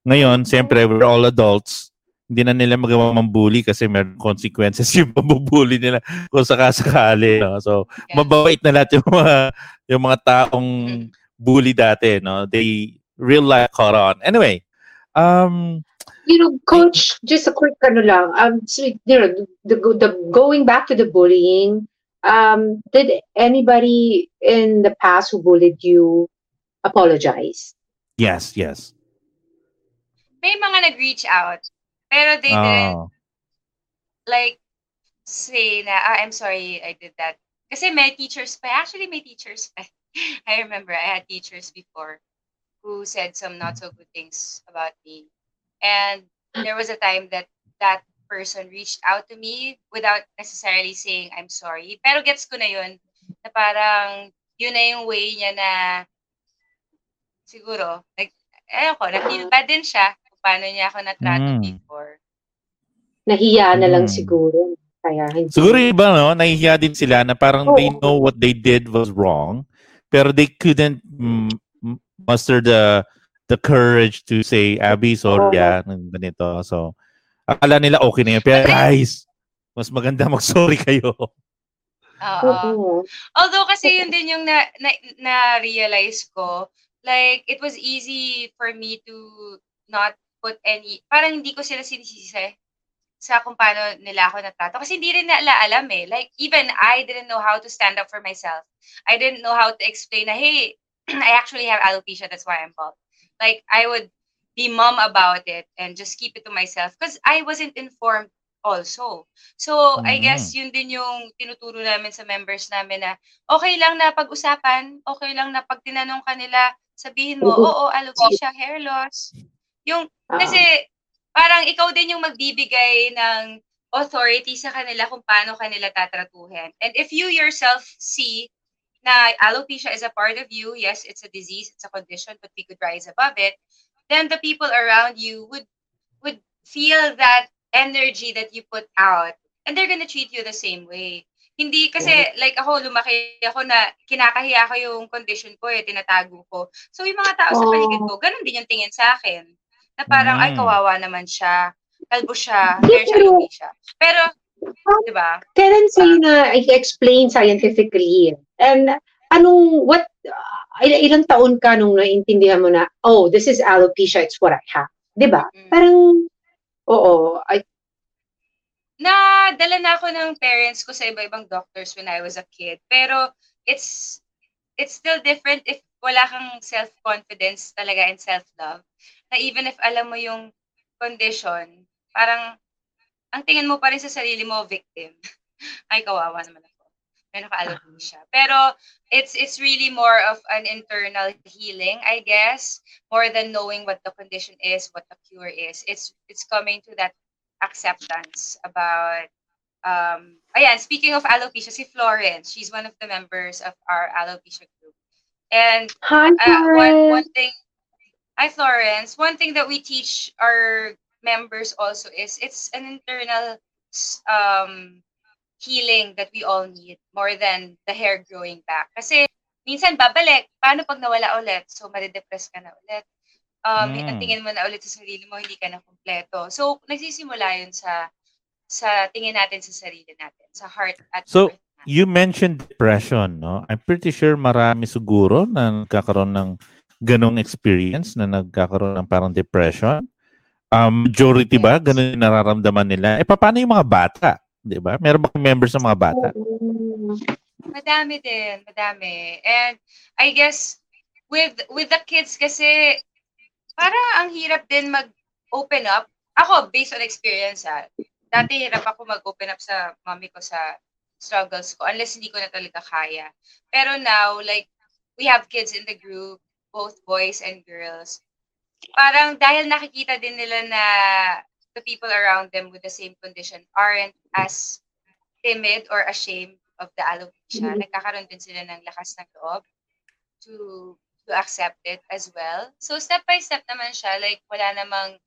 Speaker 3: ngayon, siyempre, we're all adults. Hindi na nila magawa mambully kasi meron consequences yung pambubully nila kung sakasakali. No? So,
Speaker 4: Yeah.
Speaker 3: mababait na lahat yung mga, yung mga taong
Speaker 4: Mm.
Speaker 3: bully dati. No? They real life caught on. Anyway, um,
Speaker 6: you know, coach, just a quick ano lang. Um, so, you know, the, the going back to the bullying. Um, did anybody in the past who bullied you apologize?
Speaker 3: yes, yes.
Speaker 4: May mga nag-reach out, pero they didn't
Speaker 3: Oh.
Speaker 4: like say na, ah, I'm sorry I did that. Kasi may teachers pa. Actually, may teachers pa. I remember I had teachers before who said some not so good things about me. And there was a time that that person reached out to me without necessarily saying I'm sorry. Pero gets ko na yun na parang yun na yung way niya na siguro, like, ayun ko, na-feel bad din siya kung paano niya ako natrato
Speaker 3: Mm.
Speaker 4: before.
Speaker 6: Nahiya na lang
Speaker 3: Mm.
Speaker 6: siguro. Kaya hindi.
Speaker 3: Siguro iba, no, nahihiya din sila na parang
Speaker 6: Oo.
Speaker 3: they know what they did was wrong, pero they couldn't mm, muster the the courage to say, Abby, sorry,
Speaker 6: Oo.
Speaker 3: ah, ng ganito. So, akala nila okay na yun. Pero guys, mas maganda mag-sorry kayo.
Speaker 4: Oo.
Speaker 6: Oo.
Speaker 4: Although kasi yun din yung na, na, na-realize ko, like, it was easy for me to not put any, parang hindi ko sila sinisisi sa kung paano nila ako natrato. Kasi hindi rin nila alam eh. Like, even I didn't know how to stand up for myself. I didn't know how to explain na, hey, I actually have alopecia, that's why I'm bald. Like, I would be mum about it and just keep it to myself because I wasn't informed also. So, I
Speaker 3: Mhm.
Speaker 4: guess yun din yung tinuturo namin sa members namin na okay lang na pag-usapan, okay lang na pag tinanong ka nila, sabihin mo,
Speaker 6: Oo.
Speaker 4: oo, alopecia, hair loss. Yung,
Speaker 6: Ah.
Speaker 4: kasi parang ikaw din yung magbibigay ng authority sa kanila kung paano kanila tatratuhin. And if you yourself see na alopecia is a part of you, yes, it's a disease, it's a condition, but we could rise above it, then the people around you would would feel that energy that you put out and they're gonna treat you the same way. Hindi kasi, like ako, lumaki ako na kinakahiya ko yung condition ko eh, tinatago ko. So yung mga tao sa
Speaker 6: Oh.
Speaker 4: paligid ko, ganun din yung tingin sa akin. Na parang, ay,
Speaker 3: Mm.
Speaker 4: kawawa naman siya. Kalbo siya, hair siya,
Speaker 6: pero-
Speaker 4: alopecia. Pero, di ba?
Speaker 6: Kailan sa'yo na i-explain scientifically? And anong, what, uh, il- ilang taon ka nung naintindihan mo na, oh, this is alopecia, it's what I have. Di ba?
Speaker 4: Mm.
Speaker 6: Parang, oo, I,
Speaker 4: na dala na ako ng parents ko sa iba-ibang doctors when I was a kid. Pero it's it's still different if wala kang self-confidence talaga and self-love. Na even if alam mo yung condition, parang ang tingin mo pa rin sa sarili mo, victim. Ay, kawawa naman. May naka-alopecia. Pero it's it's really more of an internal healing, I guess, more than knowing what the condition is, what the cure is. It's it's coming to that acceptance about um ayan speaking of alopecia si Florence she's one of the members of our alopecia group and
Speaker 6: hi,
Speaker 4: uh, one
Speaker 6: Florence.
Speaker 4: one thing hi Florence one thing that we teach our members also is it's an internal um healing that we all need more than the hair growing back kasi minsan babalik paano pag nawala ulit so madidepress ka na ulit um,
Speaker 3: Mm.
Speaker 4: tingin mo na ulit sa sarili mo, hindi ka na kumpleto. So, nagsisimula yun sa sa tingin natin sa sarili natin, sa heart at
Speaker 3: So. You mentioned depression, no? I'm pretty sure marami siguro na nagkakaroon ng ganong experience na nagkakaroon ng parang depression. Um, majority ba?
Speaker 4: Yes.
Speaker 3: Ganun yung nararamdaman nila. Eh, paano yung mga bata? Di ba? Meron ba kayong members ng mga bata?
Speaker 4: Madami din, madami. And I guess with with the kids kasi parang ang hirap din mag-open up. Ako, based on experience ha, dati hirap ako mag-open up sa mami ko sa struggles ko unless hindi ko na talaga kaya. Pero now, like, we have kids in the group, both boys and girls. Parang dahil nakikita din nila na the people around them with the same condition aren't as timid or ashamed of the alopecia,
Speaker 6: Mhm.
Speaker 4: nagkakaroon din sila ng lakas ng loob to to accept it as well. So step by step naman siya, like wala namang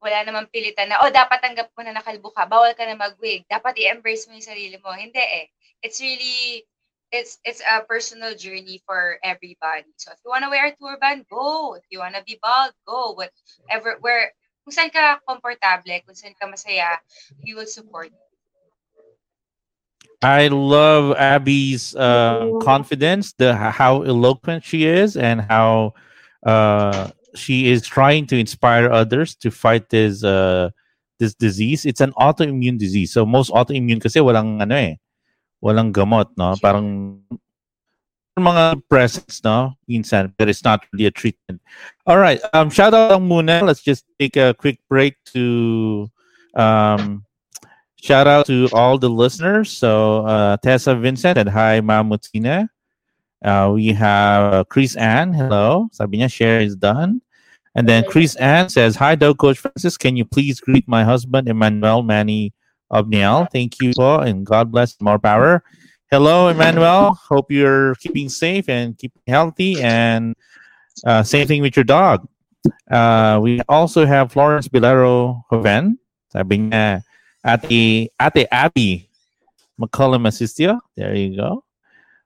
Speaker 4: wala namang pilitan na, oh, dapat tanggap mo na nakalbo ka, bawal ka na mag-wig, dapat i-embrace mo yung sarili mo. Hindi eh. It's really, it's it's a personal journey for everybody. So if you want to wear a turban, go. If you want to be bald, go. Whatever, where, kung saan ka komportable, kung saan ka masaya, we will support you.
Speaker 3: I love Abby's um, confidence, the how eloquent she is, and how uh, she is trying to inspire others to fight this uh, this disease. It's an autoimmune disease. So most autoimmune kasi walang ano eh, walang gamot, no? Parang mga presence, no? Minsan, but it's not really a treatment. All right. Um, shout out lang muna. Let's just take a quick break to um, shout out to all the listeners. So uh, Tessa Vincent and hi Mamutina. Uh, we have uh, Chris Ann. Hello. Sabi niya, share is done. And then Chris Ann says, Hi, Doug Coach Francis. Can you please greet my husband, Emmanuel Manny Obniel? Thank you, po, and God bless. More power. Hello, Emmanuel. Hope you're keeping safe and keeping healthy. And uh, same thing with your dog. Uh, we also have Florence Bilero Joven. Sabi niya, Ate, Ate Abby McCullum Assistio. There you go.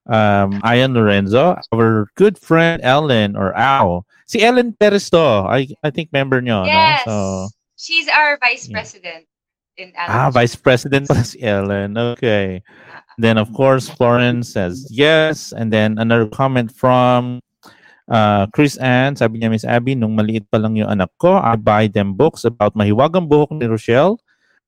Speaker 3: Um, Ian Lorenzo. Our good friend Ellen or Al. Si Ellen Perez to. I, I think member nyo.
Speaker 4: yes.
Speaker 3: No? So,
Speaker 4: She's our vice
Speaker 3: Yeah.
Speaker 4: president in
Speaker 3: Ah, Vice President si Ellen. Okay. Then, of course, Florence says yes. And then another comment from uh, Chris Ann. Sabi niya, Miss Abby, nung maliit pa lang yung anak ko, I buy them books about Mahiwagang Buhok ni Rochelle.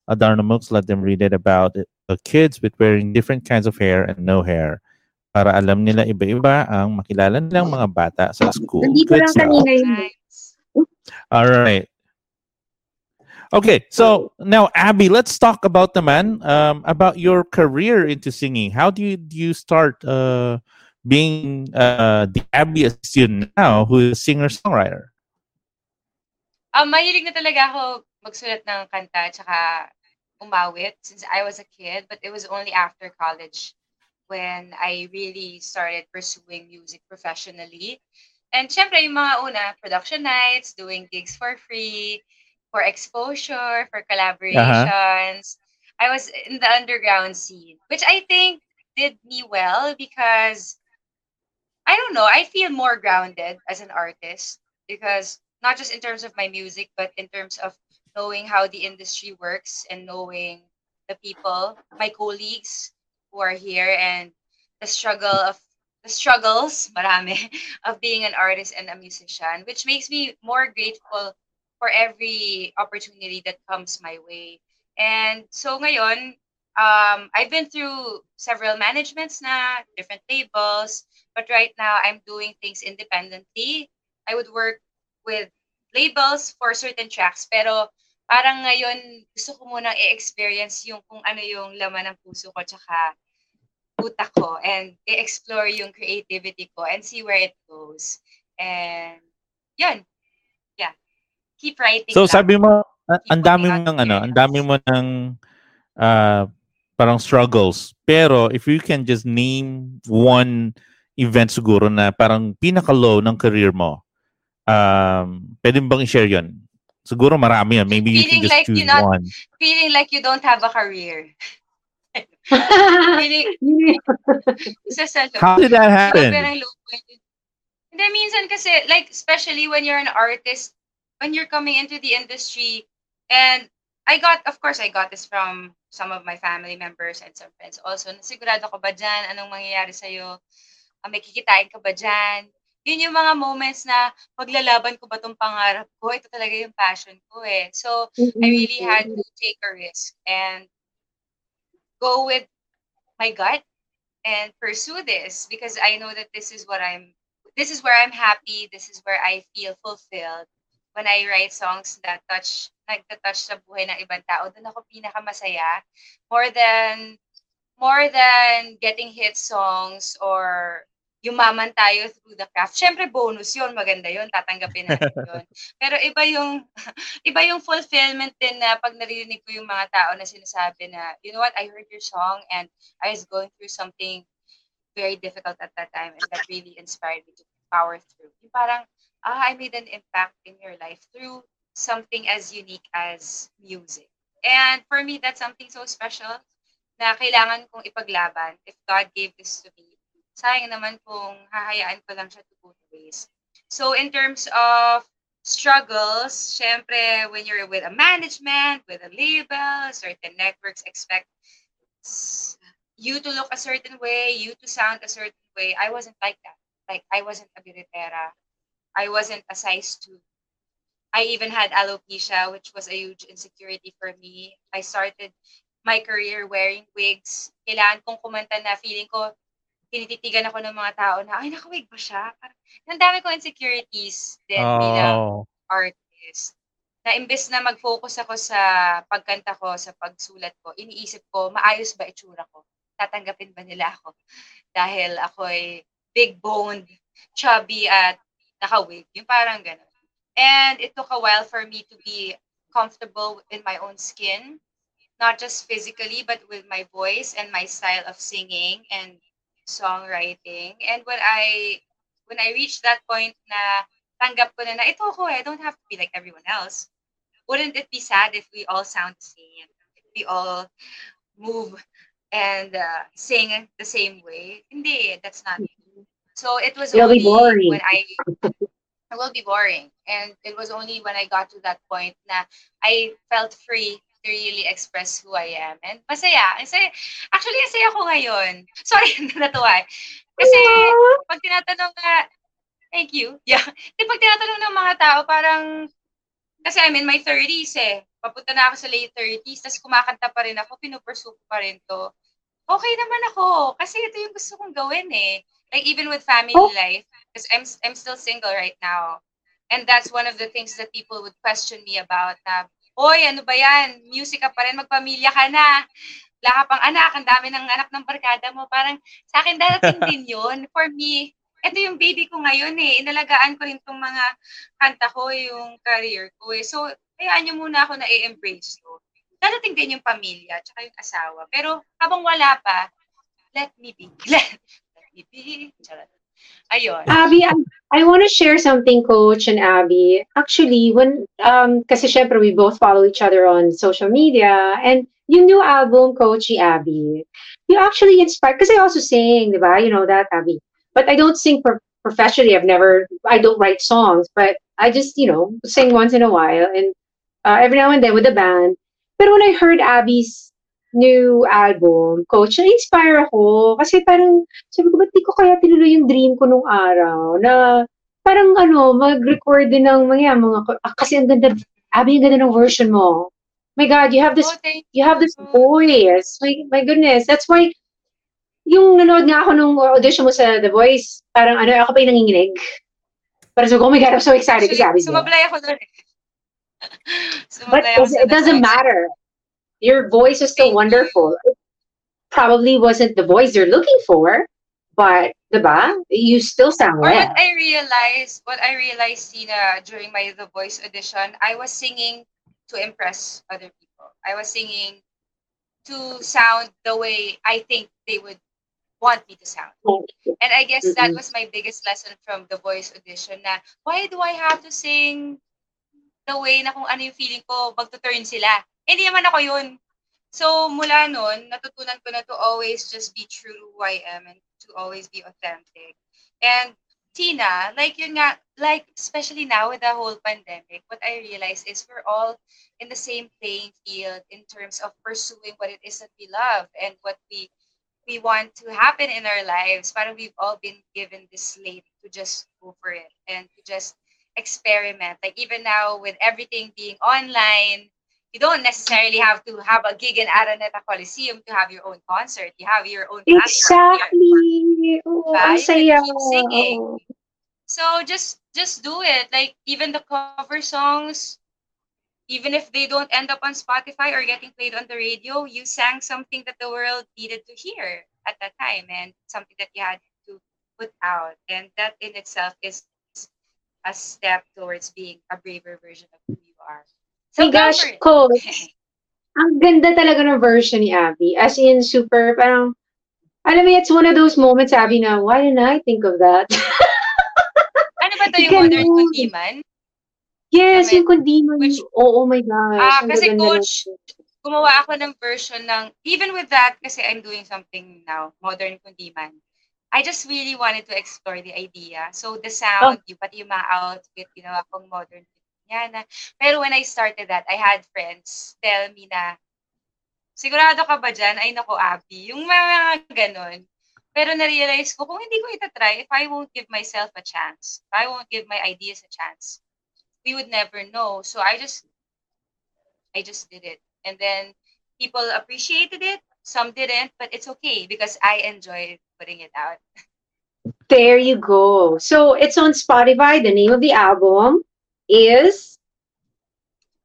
Speaker 3: Adarna Mooks, let them read it about. The kids with wearing different kinds of hair and no hair. Para alam nila iba-iba ang makilala nilang mga bata sa school.
Speaker 6: Nandito lang kanina yun.
Speaker 4: Nice.
Speaker 3: All right. Okay, so now Abby, let's talk about the man um, about your career into singing. How do you do you start uh, being uh, the Abby student now, who is a singer songwriter?
Speaker 4: Um, mahilig na talaga ako magsulat ng kanta umawit since I was a kid. But it was only after college when I really started pursuing music professionally. And syempre, yung mga una, production nights, doing gigs for free, for exposure, for uh-huh. collaborations. I was in the underground scene, which I think did me well because I don't know, I feel more grounded as an artist because not just in terms of my music, but in terms of knowing how the industry works and knowing the people, my colleagues who are here and the struggle of the struggles, marami, of being an artist and a musician, which makes me more grateful for every opportunity that comes my way. And so ngayon, um, I've been through several managements na, different labels, but right now I'm doing things independently. I would work with labels for certain tracks, pero parang ngayon gusto ko muna i-experience yung kung ano yung laman ng puso ko tsaka utak ko and i-explore yung creativity ko and see where it goes. And yun. Keep writing.
Speaker 3: So sabi mo, a-
Speaker 4: Keep
Speaker 3: ang dami mo ng ano, ang dami mo ng uh, parang struggles. Pero if you can just name one event siguro na parang pinaka-low ng career mo, um, pwede mo bang i-share yun? Siguro marami yan. Maybe you can
Speaker 4: Feeling
Speaker 3: just
Speaker 4: like
Speaker 3: choose
Speaker 4: not-
Speaker 3: one.
Speaker 4: Feeling like you don't have a career. Feeling, isa sa
Speaker 3: How did that happen?
Speaker 4: Grabe ang low point. Hindi, minsan kasi, like, especially when you're an artist, when you're coming into the industry, and I got, of course, I got this from some of my family members and some friends also, na sigurado ka ba dyan? Anong mangyayari sa'yo? Ah, may kikitain ka ba dyan? Yun yung mga moments na paglalaban ko ba tong pangarap ko? Ito talaga yung passion ko eh. So, I really had to take a risk and go with my gut and pursue this because I know that this is what I'm this is where I'm happy, this is where I feel fulfilled when I write songs that touch nagta-touch sa buhay ng ibang tao. Doon ako pinakamasaya more than more than getting hit songs or yumaman tayo through the craft. Siyempre, bonus yun. Maganda yun. Tatanggapin natin yun. Pero iba yung, iba yung fulfillment din na pag narinig ko yung mga tao na sinasabi na, you know what, I heard your song and I was going through something very difficult at that time and that really inspired me to power through. Yung parang, ah, I made an impact in your life through something as unique as music. And for me, that's something so special na kailangan kong ipaglaban. If God gave this to me, sayang naman kung hahayaan ko lang siya to go waste. So in terms of struggles, syempre, when you're with a management, with a label, certain networks expect you to look a certain way, you to sound a certain way. I wasn't like that. Like, I wasn't a biritera. I wasn't a size 2. I even had alopecia, which was a huge insecurity for me. I started my career wearing wigs. Kailangan kong kumanta na feeling ko, tinititigan ako ng mga tao na, ay, nakawig ba siya? Parang, ang dami kong insecurities din bilang
Speaker 3: Oh.
Speaker 4: artist. Na imbes na mag-focus ako sa pagkanta ko, sa pagsulat ko, iniisip ko, maayos ba itsura ko? Tatanggapin ba nila ako? Dahil ako'y big-boned, chubby, at nakawig. Yung parang gano'n. And it took a while for me to be comfortable in my own skin, not just physically, but with my voice and my style of singing and songwriting. And when I when I reached that point na tanggap ko na na ito ako eh, I don't have to be like everyone else. Wouldn't it be sad if we all sound the same? If we all move and uh, sing the same way? Hindi, that's not. So it was
Speaker 6: It'll be
Speaker 4: only
Speaker 6: boring.
Speaker 4: when I it will be boring. And it was only when I got to that point na I felt free to really express who I am. And masaya. Masaya. Actually, masaya ako ngayon. Sorry, natuwa. Kasi pag tinatanong nga, thank you. Yeah. Kasi pag tinatanong ng mga tao, parang, kasi I'm in my 30s eh. Papunta na ako sa late 30s, tapos kumakanta pa rin ako, pinupursue ko pa rin to. Okay naman ako. Kasi ito yung gusto kong gawin eh. Like even with family
Speaker 6: Oh.
Speaker 4: life, because I'm, I'm still single right now. And that's one of the things that people would question me about na, Hoy, ano ba yan? Music ka pa rin, magpamilya ka na. Wala ka pang anak, ang dami ng anak ng barkada mo. Parang sa akin darating din yun. For me, ito yung baby ko ngayon eh. Inalagaan ko rin tong mga kanta ko, yung career ko eh. So, hayaan niyo muna ako na i-embrace to. Darating din yung pamilya, tsaka yung asawa. Pero habang wala pa, let me be. Let, Ayun.
Speaker 6: Abby, I, I want to share something, Coach and Abby. Actually, when, um, kasi syempre we both follow each other on social media, and yung new album, Coach Abby, you actually inspired, because I also sing, di ba? You know that, Abby. But I don't sing pro- professionally. I've never, I don't write songs, but I just, you know, sing once in a while, and uh, every now and then with the band. But when I heard Abby's new album, Coach, na-inspire ako. Kasi parang, sabi ko, ba't di ko kaya tinuloy yung dream ko nung araw na parang ano, mag-record din ng mga, mga, ah, kasi ang ganda, Abby, ang ganda ng version mo. My God, you have this,
Speaker 4: Oh, thank
Speaker 6: you have this
Speaker 4: you.
Speaker 6: voice. My, my goodness, that's why, yung nanood nga ako nung audition mo sa The Voice, parang ano, ako pa yung nanginginig. Parang so, oh my God, I'm so excited kasi Abby.
Speaker 4: Sumablay ako doon.
Speaker 6: But
Speaker 4: Sumablay ako sa
Speaker 6: it doesn't matter. Your voice is still wonderful. It probably wasn't the voice you're looking for, but diba? You still sound well.
Speaker 4: what I realized, what I realized, Tina, during my The Voice audition, I was singing to impress other people. I was singing to sound the way I think they would want me to sound. And I guess that
Speaker 6: Mhm.
Speaker 4: was my biggest lesson from The Voice audition na why do I have to sing the way na kung ano yung feeling ko, magtuturn sila. Hindi naman ako yun. So, mula nun, natutunan ko na to always just be true to who I am and to always be authentic. And Tina, like yun nga, like especially now with the whole pandemic, what I realized is we're all in the same playing field in terms of pursuing what it is that we love and what we we want to happen in our lives. Parang we've all been given this slate to just go for it and to just experiment. Like even now with everything being online, you don't necessarily have to have a gig in Araneta Coliseum to have your own concert. You have your own.
Speaker 6: Exactly. Oo,
Speaker 4: Diba?
Speaker 6: ang
Speaker 4: You
Speaker 6: saya.
Speaker 4: keep singing. So just just do it. Like even the cover songs, even if they don't end up on Spotify or getting played on the radio, you sang something that the world needed to hear at that time and something that you had to put out. And that in itself is a step towards being a braver version of you. So go
Speaker 6: gosh. Coach. Ang ganda talaga ng version ni Abby. As in, super, parang, alam mo, it's one of those moments, Abby, na, why didn't I think of that?
Speaker 4: ano ba to yung
Speaker 6: Ganun.
Speaker 4: modern kundiman?
Speaker 6: yes,
Speaker 4: Kami-
Speaker 6: yung Kundima.
Speaker 4: which-
Speaker 6: Oh, oh my gosh.
Speaker 4: Ah, kasi coach, gumawa ako ng version ng, even with that, kasi I'm doing something now, modern kundiman. I just really wanted to explore the idea. So the sound,
Speaker 6: Oh.
Speaker 4: yung pati yung mga outfit, ginawa kong modern kundiman. Pero when I started that, I had friends tell me na, sigurado ka ba dyan? Ay, nako, Abby. Yung mga ganon. Pero na-realize ko, kung hindi ko itatry, if I won't give myself a chance, if I won't give my ideas a chance, we would never know. So I just I just did it. And then people appreciated it, some didn't, but it's okay because I enjoyed putting it out.
Speaker 6: There you go. So it's on Spotify. The name of the album is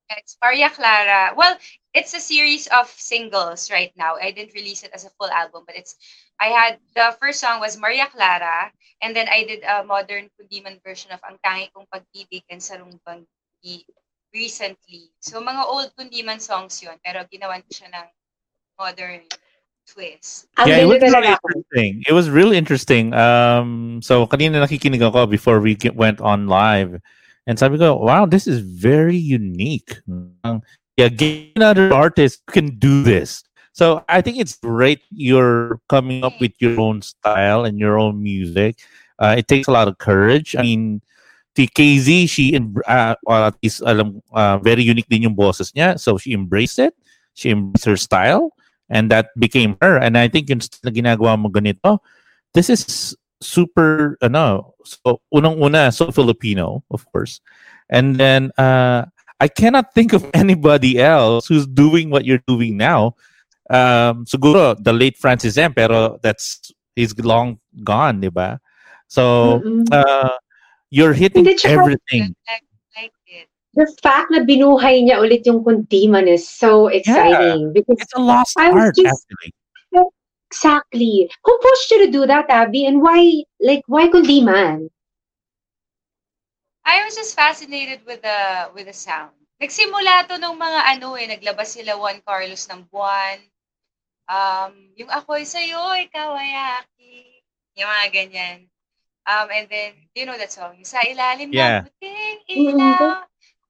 Speaker 4: It's Maria Clara. Well, it's a series of singles right now. I didn't release it as a full album, but it's I had the first song was Maria Clara, and then I did a modern Kundiman version of Ang Tangi Kong Pag-ibig and Sarong Banggi recently. So mga old Kundiman songs yun, pero ginawan ko siya ng modern twist.
Speaker 6: ang
Speaker 3: yeah, it was really interesting. It was really interesting. Um, so kanina nakikinig ako before we get, went on live. And sabi ko, wow, this is very unique. Um, Yeah, get another artist who can do this. So I think it's great you're coming up with your own style and your own music. Uh, it takes a lot of courage. I mean, the KZ, she, uh, well, at least, alam, uh, very unique din yung boses niya. So she embraced it. She embraced her style. And that became her. And I think yung ginagawa mo ganito, this is super, ano, so, unang-una, so Filipino, of course. And then, uh, I cannot think of anybody else who's doing what you're doing now. Um, siguro, the late Francis M, pero that's, he's long gone, di ba? So,
Speaker 6: Mm-mm.
Speaker 3: uh, you're hitting everything.
Speaker 4: Like, like it.
Speaker 6: The fact na binuhay niya ulit yung Kundiman is so exciting because
Speaker 3: It's a lost
Speaker 6: I was
Speaker 3: art,
Speaker 6: just-
Speaker 3: actually.
Speaker 6: Exactly who pushed you to do that, Abby, and why like why Kundiman?
Speaker 4: I was just fascinated with the with the sound. Nagsimula to nung mga ano eh, naglabas sila Juan Carlos ng buwan. Um, yung ako'y sa'yo, ikaw ay aki. Yung mga ganyan. Um, and then, you know that song? Sa ilalim
Speaker 3: Yeah.
Speaker 4: ng puting ilaw.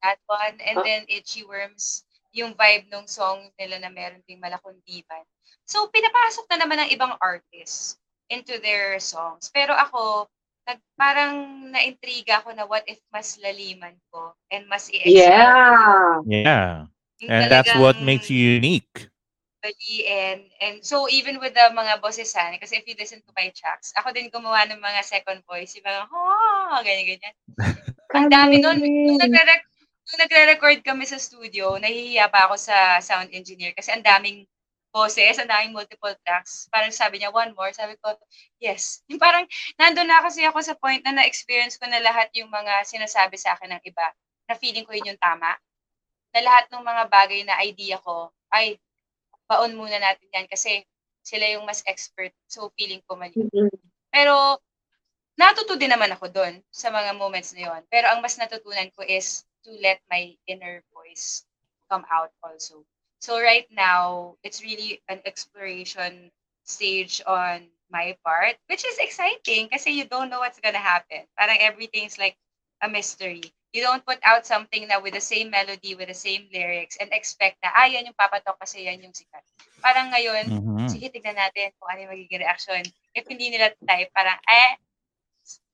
Speaker 4: That one. And
Speaker 6: Oh.
Speaker 4: then, Itchy Worms, yung vibe nung song nila na meron ding malakundiban. So, pinapasok na naman ng ibang artists into their songs. Pero ako, nag, parang naintriga ako na what if mas laliman ko and mas i-explore
Speaker 6: Yeah.
Speaker 3: Yeah.
Speaker 4: yung
Speaker 3: And that's what makes you unique.
Speaker 4: And and so even with the mga bossesan, kasi if you listen to my tracks, ako din gumawa ng mga second voice, yung mga, oh, ganyan, ganyan. Ang dami nun. Nung, nagre nung nagre-record kami sa studio, nahihiya pa ako sa sound engineer kasi ang daming boses, ang daming multiple tracks. Parang sabi niya, one more. Sabi ko, yes. Yung parang, nandun na kasi ako sa point na na-experience ko na lahat yung mga sinasabi sa akin ng iba, na feeling ko yun yung tama. Na lahat ng mga bagay na idea ko, ay, baon muna natin yan kasi sila yung mas expert. So, feeling ko mali.
Speaker 6: Mhm.
Speaker 4: Pero, natuto din naman ako doon sa mga moments na yon. Pero ang mas natutunan ko is to let my inner voice come out also. So right now, it's really an exploration stage on my part, which is exciting kasi you don't know what's gonna happen. Parang everything's like a mystery. You don't put out something na with the same melody, with the same lyrics, and expect na, ah, yan yung papatok kasi yan yung sikat. Parang ngayon,
Speaker 3: Mhm.
Speaker 4: sige, tignan natin kung ano yung magiging reaction. If hindi nila type, parang, eh,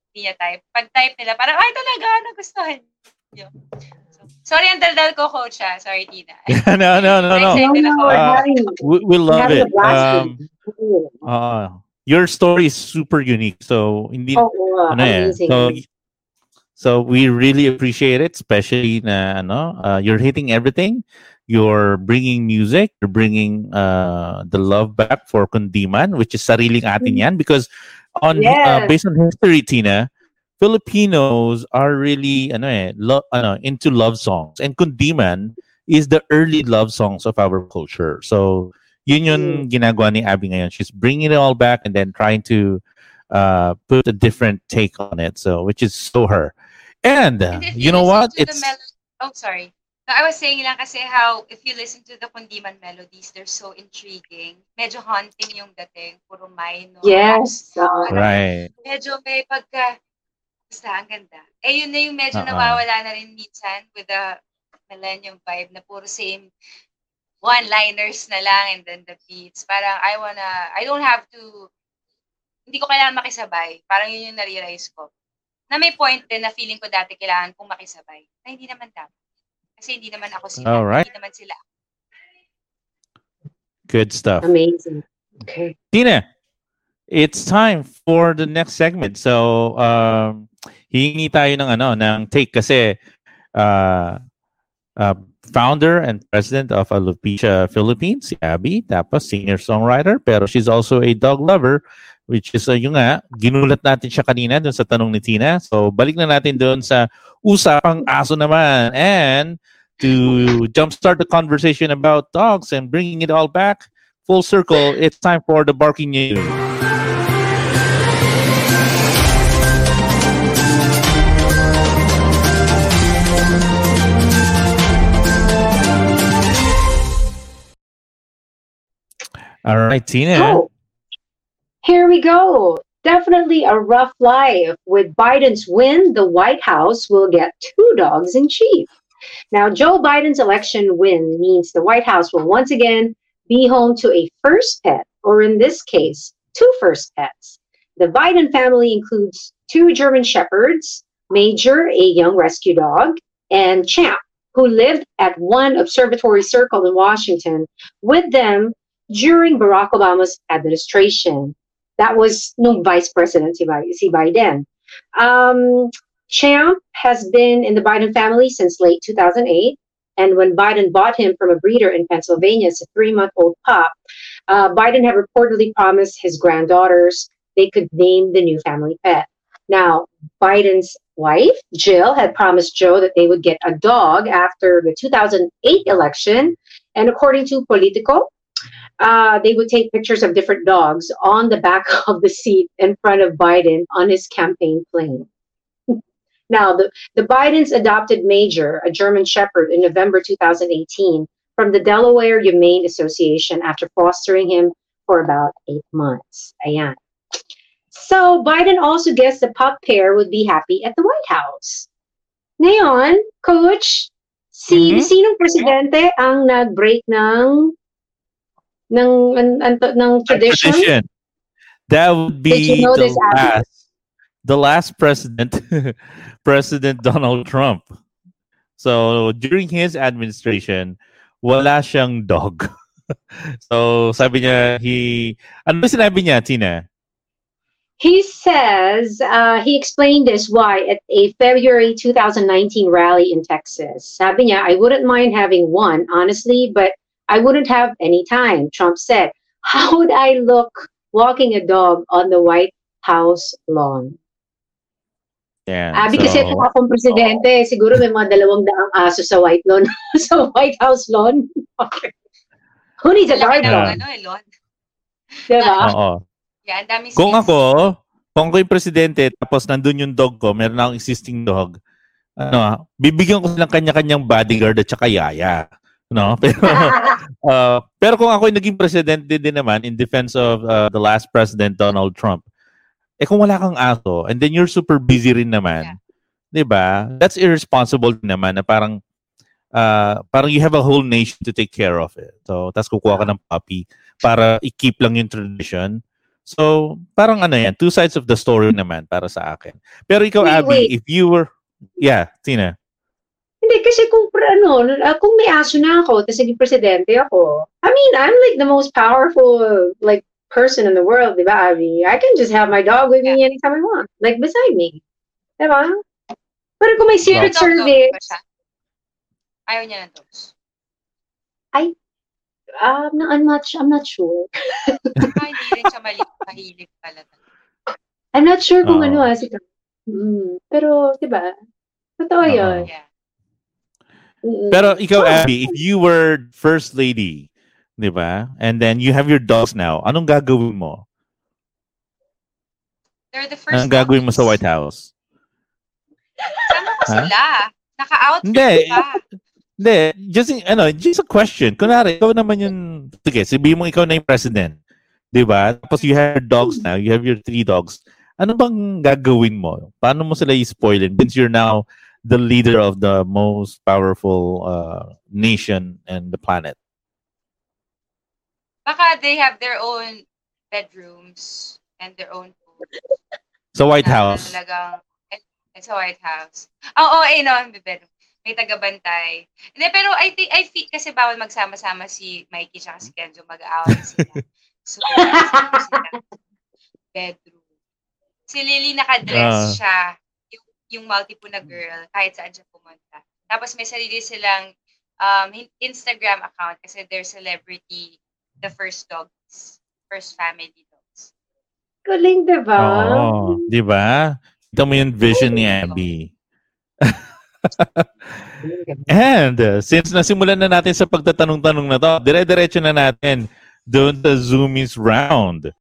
Speaker 4: hindi niya type. Pag type nila, parang, ay, talaga, nagustuhan niyo. So, sorry, ang daldal ko, coach, ah. Sorry, Tina.
Speaker 3: no, no, no, no.
Speaker 6: No, no, we're
Speaker 3: Uh, We, we love
Speaker 6: having
Speaker 3: it.
Speaker 6: a.
Speaker 3: Um, uh, your story is super unique. So, hindi,
Speaker 6: oh, wow,
Speaker 3: ano eh.
Speaker 6: amazing.
Speaker 3: So, so we really appreciate it, especially na ano, uh, you're hitting everything. You're bringing music. You're bringing uh, the love back for Kundiman, which is sariling atin yan. Because on uh, based on history, Tina, Filipinos are really ano eh, lo- ano, into love songs. And Kundiman is the early love songs of our culture. So, yun yung ginagawa ni Abby ngayon. She's bringing it all back and then trying to uh, put a different take on it. So, which is so her. And uh,
Speaker 4: And if
Speaker 3: you know what? It's
Speaker 4: melo- oh, sorry. No, I was saying lang kasi how, if you listen to the Kundiman melodies, they're so intriguing. Medyo haunting yung dating. Puro minor.
Speaker 6: Yes. uh,
Speaker 3: right.
Speaker 4: Medyo may pagka, basta ang ganda. Eh, yun na yung medyo
Speaker 3: Uh-uh.
Speaker 4: nawawala na rin minsan with the millennium vibe na puro same one-liners na lang and then the beats. Parang I wanna, I don't have to, hindi ko kailangan makisabay. Parang yun yung na-realize ko. Na may point din na feeling ko dati kailangan kong makisabay. Na hindi naman dapat. Kasi hindi naman ako sila.
Speaker 3: Alright.
Speaker 4: Hindi naman sila.
Speaker 3: Good stuff.
Speaker 6: amazing. Okay.
Speaker 3: Tina, it's time for the next segment. So, um, hihingi tayo ng ano, ng take kasi uh, uh, founder and president of Alopecia Philippines, si Abby, tapos singer-songwriter, pero she's also a dog lover, which is uh, yung nga, ginulat natin siya kanina dun sa tanong ni Tina. So, balik na natin dun sa usapang aso naman. And to jumpstart the conversation about dogs and bringing it all back, full circle, it's time for the barking news. All right, Tina.
Speaker 6: So, here we go. Definitely a rough life. With Biden's win, the White House will get two dogs in chief. Now, Joe Biden's election win means the White House will once again be home to a first pet, or in this case, two first pets. The Biden family includes two German Shepherds, Major, a young rescue dog, and Champ, who lived at one observatory circle in Washington with them during Barack Obama's administration. That was nung vice president si, Bi- si Biden. Um, Champ has been in the Biden family since late 2008. And when Biden bought him from a breeder in Pennsylvania as a three month old pup, uh, Biden had reportedly promised his granddaughters they could name the new family pet. Now, Biden's wife, Jill, had promised Joe that they would get a dog after the 2008 election. And according to Politico, uh, they would take pictures of different dogs on the back of the seat in front of Biden on his campaign plane. now, the, the Bidens adopted Major, a German Shepherd, in November 2018 from the Delaware Humane Association after fostering him for about eight months. Ayan. So Biden also guessed the pup pair would be happy at the White House. Ngayon, coach, si
Speaker 3: Mhm.
Speaker 6: sinong presidente ang nag-break ng ng ng, ng, ng tradition?
Speaker 3: Tradition. That would
Speaker 6: Did you
Speaker 3: be
Speaker 6: know
Speaker 3: the last, the last president, President Donald Trump. So during his administration, wala siyang dog. so sabi niya, he, ano sinabi niya, Tina?
Speaker 6: He says uh, he explained this why at a February 2019 rally in Texas. Sabi niya, I wouldn't mind having one, honestly, but I wouldn't have any time. Trump said, How would I look walking a dog on the White House lawn?
Speaker 3: Yeah.
Speaker 6: Abi kasi
Speaker 3: so-
Speaker 6: kung akong presidente, siguro may mga dalawang daang aso sa White lawn, sa White House lawn. Who needs a
Speaker 4: ng
Speaker 6: dog?
Speaker 4: ano eh, Lon.
Speaker 6: Diba?
Speaker 3: Oo.
Speaker 4: Yeah, dami
Speaker 3: Kung ako, kung ako yung presidente, tapos nandun yung dog ko, meron akong existing dog, ano, bibigyan ko silang kanya-kanyang bodyguard at saka yaya. No? Pero, uh, pero kung ako yung naging presidente din naman in defense of uh, the last president, Donald Trump, eh kung wala kang aso, and then you're super busy rin naman, di ba? That's irresponsible din naman na parang, uh, parang you have a whole nation to take care of it. So, tapos kukuha ka ng puppy para i-keep lang yung tradition. So, parang ano yan, two sides of the story naman para sa akin. Pero ikaw,
Speaker 6: Wait,
Speaker 3: Abby,
Speaker 6: wait.
Speaker 3: if you were, yeah, Tina.
Speaker 6: Hindi, kasi kung, ano, ah, kung may aso na ako, tapos naging presidente ako, I mean, I'm like the most powerful, like, person in the world, di ba, Abby? I can just have my dog with me anytime I want. Like, beside me. Di ba? Pero kung may secret
Speaker 4: dog-dog
Speaker 6: service?
Speaker 4: Ayaw niya ng dogs.
Speaker 6: um, no, I'm not, I'm not sure.
Speaker 4: Ah, hindi rin siya mali- mahilig pala.
Speaker 6: I'm not sure kung
Speaker 3: Oo.
Speaker 6: ano, ah, si mm, Pero, di ba? Totoo
Speaker 3: Oo.
Speaker 6: yun.
Speaker 4: Yeah.
Speaker 6: Mm-mm.
Speaker 3: Pero ikaw. Abby, if you were first lady, di ba? And then you have your dogs now, anong gagawin mo?
Speaker 4: They're the first
Speaker 3: Anong gagawin mo sa. White House?
Speaker 4: Sama ko
Speaker 3: Ha?
Speaker 4: sila. Naka-outfit
Speaker 3: Hindi.
Speaker 4: pa.
Speaker 3: Hindi, just, ano, just a question. Kunwari, ikaw naman yung, sige, sabihin mo ikaw na yung president. Di ba? Tapos you have your dogs now, you have your three dogs. Ano bang gagawin mo? Paano mo sila i-spoilin since you're now the leader of the most powerful uh, nation and the planet?
Speaker 4: Baka they have their own bedrooms and their own.
Speaker 3: Sa White House.
Speaker 4: Talagang, sa White House. Oo, oh, eh, no, may bedroom. May tagabantay. Hindi, pero I think, I feel, kasi bawal magsama-sama si Mikey tsaka si Kenzo, mag-aaway sila. So, sila. bedroom. Si Lily nakadress
Speaker 3: Ah.
Speaker 4: siya, yung, multiple na girl, kahit saan siya pumunta. Tapos may sarili silang um, Instagram account kasi they're celebrity, the first dogs, first family dogs.
Speaker 6: Galing, di ba?
Speaker 3: Oo. Di ba? Ito mo yung vision ni Abby. And uh, since nasimulan na natin sa pagtatanong-tanong na to, dire-diretso na natin doon sa Zoomies round.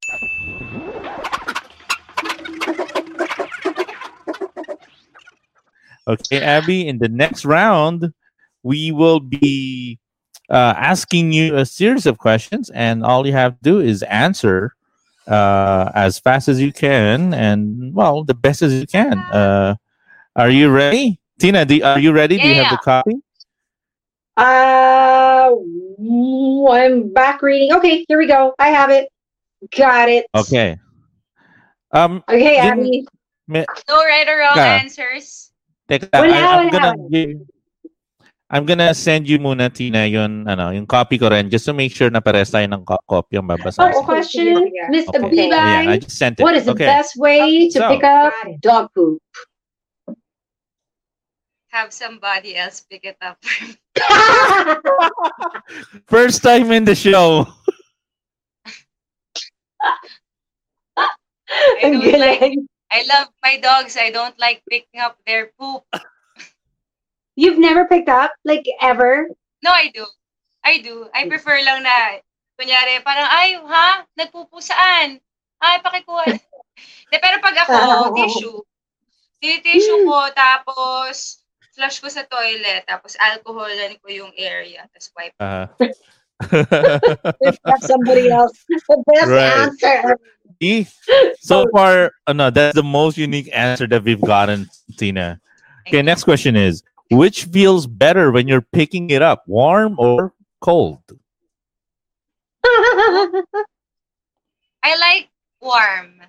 Speaker 3: Okay, Abby, in the next round, we will be uh, asking you a series of questions, and all you have to do is answer uh, as fast as you can, and well, the best as you can. Uh, are you ready, Tina? Do, are you ready? Do you have the copy?
Speaker 6: Uh, I'm back reading. Okay, here we go. I have it. Got it.
Speaker 3: Okay. Um,
Speaker 6: Okay, Abby.
Speaker 3: me-
Speaker 4: No right or wrong
Speaker 3: Yeah.
Speaker 4: answers.
Speaker 3: Teka,
Speaker 6: Wala,
Speaker 3: I, am
Speaker 6: wala.
Speaker 3: gonna give- I'm gonna send you muna, Tina, yung, ano, yung copy ko rin, just to make sure na pares tayo ng co- copy yung babasa.
Speaker 6: Oh, question, Miss
Speaker 3: Okay.
Speaker 6: Abibay.
Speaker 3: Ayan, I just sent it.
Speaker 6: What is the
Speaker 3: okay.
Speaker 6: best way to
Speaker 3: So-
Speaker 6: pick up dog poop?
Speaker 4: Have somebody else pick it up.
Speaker 3: First time in the show.
Speaker 4: I
Speaker 6: Ang
Speaker 4: don't like,
Speaker 6: galing.
Speaker 4: I love my dogs. I don't like picking up their poop.
Speaker 6: You've never picked up, like ever?
Speaker 4: No, I do. I do. I prefer lang na, kunyari, parang, ay, ha? Nagpupo saan? Ay, pakikuha. De, pero pag ako,
Speaker 6: Ah.
Speaker 4: tissue. Tissue ko, tapos, flush ko sa toilet, tapos alcoholan ko yung area, tapos wipe.
Speaker 3: Uh,
Speaker 6: Have somebody else. The best
Speaker 3: Right.
Speaker 6: answer.
Speaker 3: See? So far, uh, no, that's the most unique answer that we've gotten, Tina. Okay, next question is which feels better when you're picking it up, warm or cold?
Speaker 4: I like warm.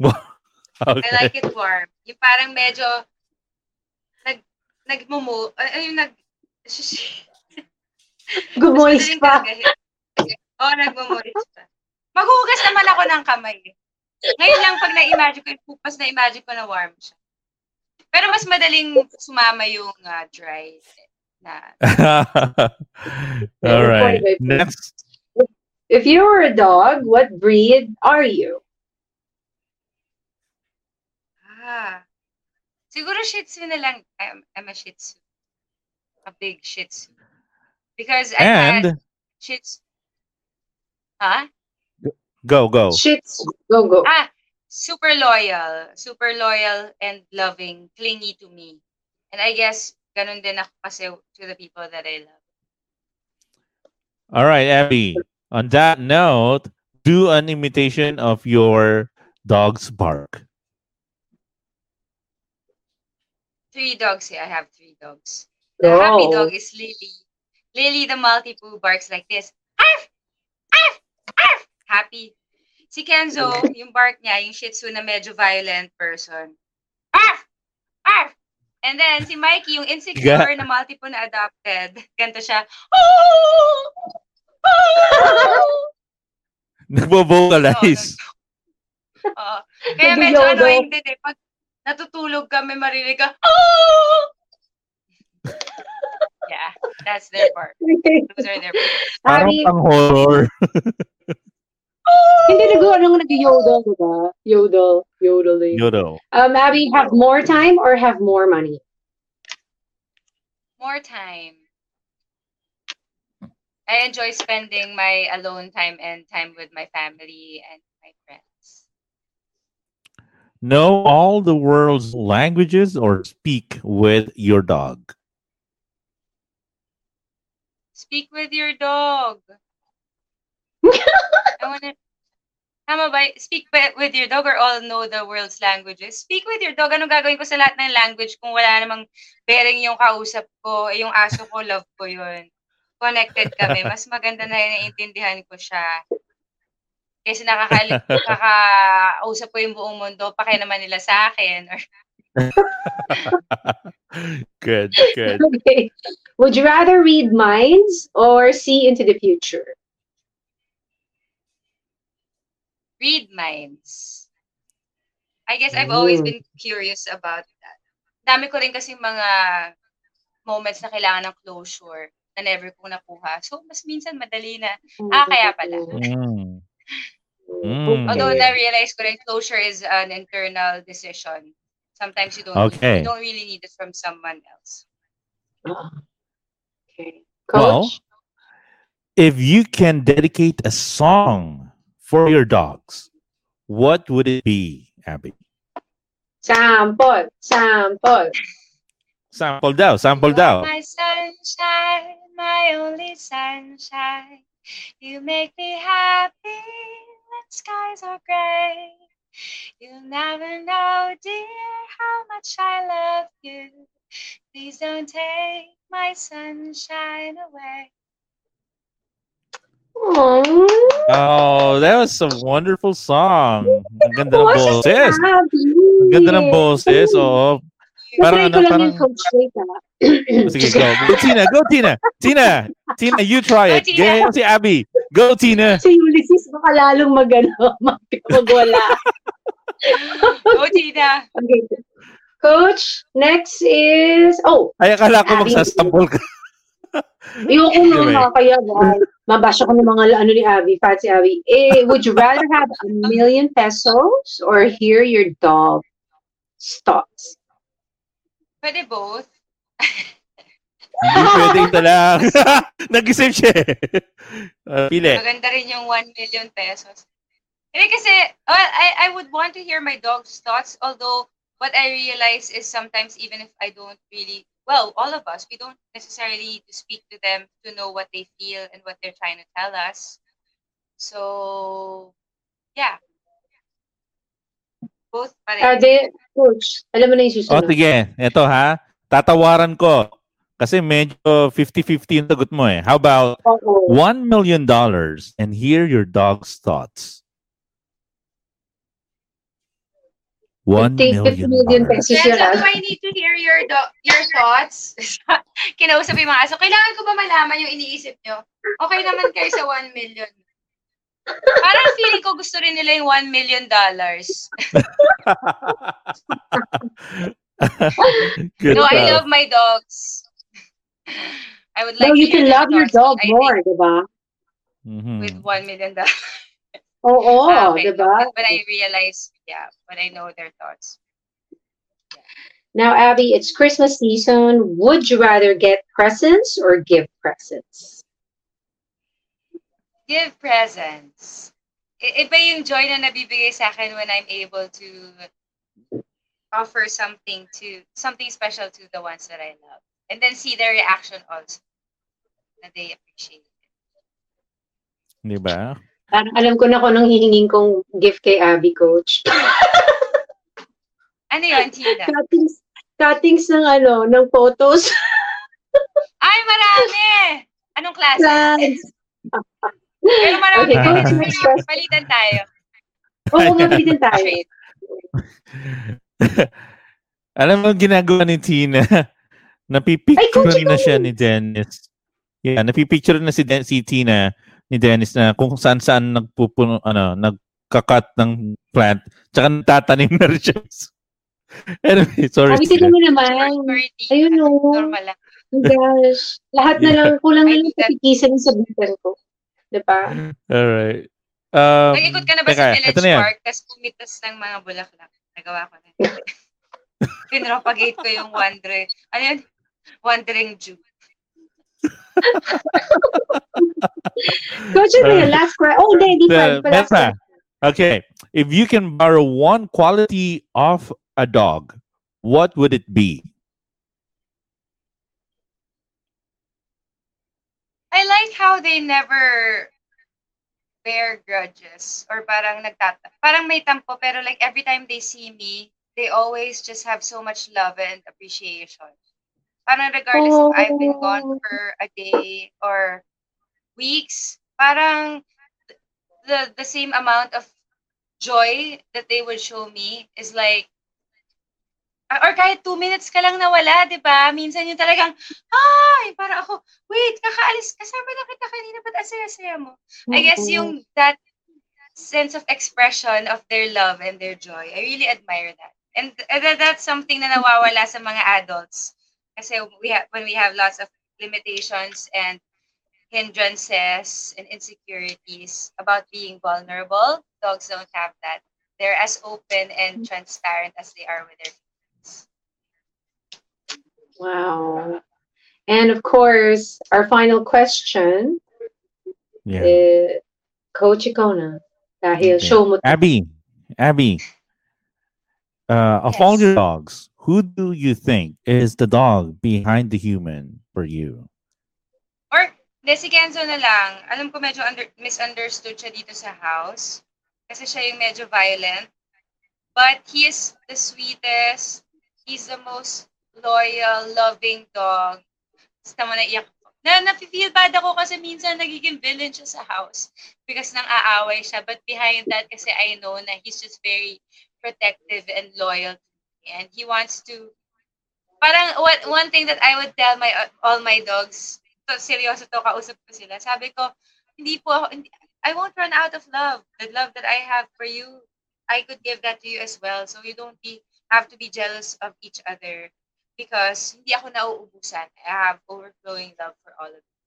Speaker 3: okay.
Speaker 4: I like it warm. Yung parang medyo nag nagmumu ay yung nag
Speaker 6: Gumoist pa.
Speaker 4: Oo, oh, nagmumoist pa. Maghugas naman ako ng kamay. Ngayon lang pag na-imagine ko, mas na-imagine ko na warm siya. Pero mas madaling sumama yung uh, dry na.
Speaker 3: All right. Next.
Speaker 6: If you were a dog, what breed are you?
Speaker 4: Ah. Siguro Shih Tzu na lang. I'm, I'm a Shih Tzu. A big Shih Tzu. Because I
Speaker 3: and
Speaker 4: had Shih Tzu. Huh?
Speaker 3: Go, go.
Speaker 6: Shih Tzu. Go, go.
Speaker 4: Ah, super loyal. Super loyal and loving. Clingy to me. And I guess, ganun din ako kasi to the people that I love.
Speaker 3: All right, Abby. On that note, do an imitation of your dog's bark.
Speaker 4: Three dogs here. I have three dogs. The
Speaker 6: Wow.
Speaker 4: happy dog is Lily. Lily the Maltipoo barks like this. Arf! Arf! Arf! Happy. Si Kenzo, yung bark niya, yung Shih Tzu na medyo violent person. Arf! Arf! And then si Mikey, yung insecure na Maltipoo na adopted. Ganto siya. Oh! Oh!
Speaker 3: Nagbo-vocalize.
Speaker 4: Oo. Kaya medyo annoying din eh. Pag natutulog kami, marinig ka, oh! yeah, that's their part. Those are their parts.
Speaker 3: Parang pang horror.
Speaker 6: hindi nag ano nag-yodel, diba? Yodel. Yodeling.
Speaker 3: Yodo.
Speaker 6: Um, Abby, have more time or have more money?
Speaker 4: More time. I enjoy spending my alone time and time with my family and my friends.
Speaker 3: Know all the world's languages or speak with your dog.
Speaker 4: Speak with your dog. I wanna Tama ba? Speak with your dog or all know the world's languages? Speak with your dog. Anong gagawin ko sa lahat ng language kung wala namang bearing yung kausap ko, yung aso ko, love ko yun. Connected kami. Mas maganda na naiintindihan ko siya. Kasi nakakali- nakakausap ko yung buong mundo, pa naman nila sa akin. Or,
Speaker 3: good, good.
Speaker 6: Okay. Would you rather read minds or see into the future?
Speaker 4: Read minds. I guess I've always
Speaker 6: Mm.
Speaker 4: been curious about that. Dami ko rin kasi mga moments na kailangan ng closure na never ko nakuha. So, mas minsan madali na. Ah, kaya pala.
Speaker 3: Mm.
Speaker 6: Mm.
Speaker 4: Although
Speaker 6: Okay.
Speaker 4: na-realize ko rin, closure is an internal decision. Sometimes you don't,
Speaker 3: Okay.
Speaker 4: you don't really need it from someone else.
Speaker 6: Okay.
Speaker 3: Well, if you can dedicate a song for your dogs, what would it be, Abby?
Speaker 6: sample. Sample.
Speaker 3: Sample daw, sample
Speaker 4: You
Speaker 3: daw.
Speaker 4: my sunshine, my only sunshine. You make me happy when skies are gray. You'll never know, dear, how much I love you. Please don't take my sunshine away.
Speaker 6: Aww.
Speaker 3: Oh, that was a wonderful song. Ang ganda ng
Speaker 6: Boses.
Speaker 3: Ang ganda ng boses, oo. Parang
Speaker 6: Parang
Speaker 3: ano, parang-
Speaker 6: ah.
Speaker 3: Sige, go. Go, Tina. Go, Tina. Tina. Tina, you try it.
Speaker 4: Go,
Speaker 3: si Abby. Go, Tina.
Speaker 6: Si Ulysses baka lalong magano, mag magwala.
Speaker 4: Go, Tina!
Speaker 6: Okay. Coach, next is oh,
Speaker 3: Ay, akala ko
Speaker 6: Abby.
Speaker 3: magsasample ka.
Speaker 6: ayoko
Speaker 3: Anyway.
Speaker 6: na kaya ba, mabasha ko ng mga ano ni Abby, fancy Abby. Eh, would you rather have a million pesos or hear your dog thoughts?
Speaker 4: Pwede both.
Speaker 3: Hindi pwede ito lang. Nag-isip siya eh. Uh, pili.
Speaker 4: Maganda rin yung 1 million pesos. Hindi kasi, well, I, I would want to hear my dog's thoughts, although what I realize is sometimes even if I don't really, well, all of us, we don't necessarily need to speak to them to know what they feel and what they're trying to tell us. So, yeah. Both pa rin.
Speaker 6: Coach, alam mo na yung
Speaker 3: O
Speaker 6: susunod.
Speaker 3: sige, eto ha. Tatawaran ko. Kasi medyo 50-50 yung sagot mo eh. How about $1 million and hear your dog's thoughts? $1
Speaker 6: Take 50 million
Speaker 3: million.
Speaker 6: pesos ah.
Speaker 4: if I need to hear your do- your thoughts, kinausap yung mga aso, kailangan ko ba malaman yung iniisip nyo? Okay naman kayo sa 1 million. Parang feeling ko gusto rin nila yung 1 million dollars. No, I love my dogs. I would like
Speaker 6: No, you can love your dog more, di ba?
Speaker 3: Mhm.
Speaker 4: With 1 million dollars.
Speaker 6: Oo,
Speaker 4: Ah, okay.
Speaker 6: di ba?
Speaker 4: When I realize, yeah, but I know their thoughts.
Speaker 6: Now, Abby, it's Christmas season. Would you rather get presents or give presents?
Speaker 4: Give presents. I- iba yung joy na nabibigay sa akin when I'm able to offer something to something special to the ones that I love. And then see their reaction also. that they appreciate it.
Speaker 3: Di ba?
Speaker 6: Parang alam ko na kung anong hihingin kong gift kay Abby, coach.
Speaker 4: Ano yun, Tina?
Speaker 6: cuttings, cuttings ng ano, ng photos.
Speaker 4: Ay, marami! Anong klase?
Speaker 6: Plans.
Speaker 4: Pero marami
Speaker 6: Okay,
Speaker 4: okay,
Speaker 6: coach, next question.
Speaker 4: Palitan tayo.
Speaker 6: Oo, mabilitin tayo.
Speaker 4: Trade.
Speaker 3: Alam mo ginagawa ni Tina? Napipicture
Speaker 6: Ay, Coach,
Speaker 3: na siya ni Dennis. Yeah, napipicture na si, Den- si Tina ni Dennis na kung saan saan nagpupuno ano, nagkakat ng plant. Tsaka nagtatanim na rin siya. anyway, sorry. Tina.
Speaker 6: tignan mo naman. Ayun, oh.
Speaker 4: Normal lang.
Speaker 6: Oh gosh. Lahat na lang, kulang na lang patikisan sa bitan ko. Diba?
Speaker 3: Alright. Um,
Speaker 4: Nag-ikot ka na ba
Speaker 3: teka,
Speaker 4: sa Village. Park tapos pumitas ng mga bulaklak? Nagawa ko na. Pinropagate ko yung wandering, ano yun? Wandering Jew.
Speaker 6: Coach, ano yun? Last question. Oh, hindi, di pa.
Speaker 3: Uh,
Speaker 6: Di last
Speaker 3: Okay. If you can borrow one quality of a dog, what would it be?
Speaker 4: I like how they never bear grudges or parang nagtata parang may tampo pero like every time they see me they always just have so much love and appreciation parang regardless if I've been gone
Speaker 6: Oh.
Speaker 4: for a day or weeks parang the the same amount of joy that they would show me is like or kahit two minutes ka lang nawala, di ba? Minsan yung talagang, ay, para ako, wait, kakaalis, kasama na kita kanina, ba't ang saya-saya mo? I guess yung that sense of expression of their love and their joy, I really admire that. And that, that's something na nawawala sa mga adults. Kasi we have, when we have lots of limitations and hindrances and insecurities about being vulnerable, dogs don't have that. They're as open and transparent as they are with their
Speaker 6: Wow. And of course, our final question
Speaker 3: Yeah.
Speaker 6: is, Coach, ikaw na. Dahil
Speaker 3: Okay.
Speaker 6: show mo.
Speaker 3: Abby, Abby, uh, of all your dogs, who do you think is the dog behind the human for you?
Speaker 4: Or, de, si Kenzo na lang. Alam ko medyo under, misunderstood siya dito sa house. Kasi siya yung medyo violent. But he is the sweetest. He's the most loyal, loving dog. Basta mo naiyak ko. Na, nafe-feel bad ako kasi minsan nagiging villain siya sa house. Because nang aaway siya. But behind that, kasi I know na he's just very protective and loyal. And he wants to parang what one thing that I would tell my all my dogs to seryoso to kausap ko sila. Sabi ko hindi po I won't run out of love. The love that I have for you I could give that to you as well. So you don't be have to be jealous of each other because hindi ako nauubusan. I have overflowing love for all of you.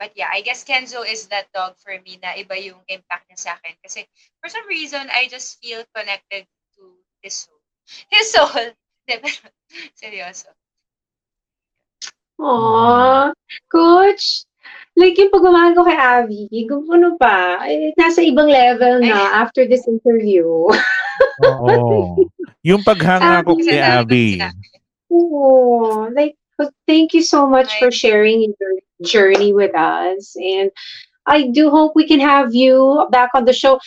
Speaker 4: But yeah I guess Kenzo is that dog for me na iba yung impact niya sa akin. Kasi for some reason I just feel connected to this his soul Hindi, pero seryoso
Speaker 6: Aww. Coach, like yung pagmamahal ko kay Abby, kung ano pa, eh, nasa ibang level na after this interview.
Speaker 3: Oo. yung paghanga ko kay
Speaker 4: sila.
Speaker 6: Oh, like thank you so much for sharing your journey with us. And I do hope we can have you back on the show.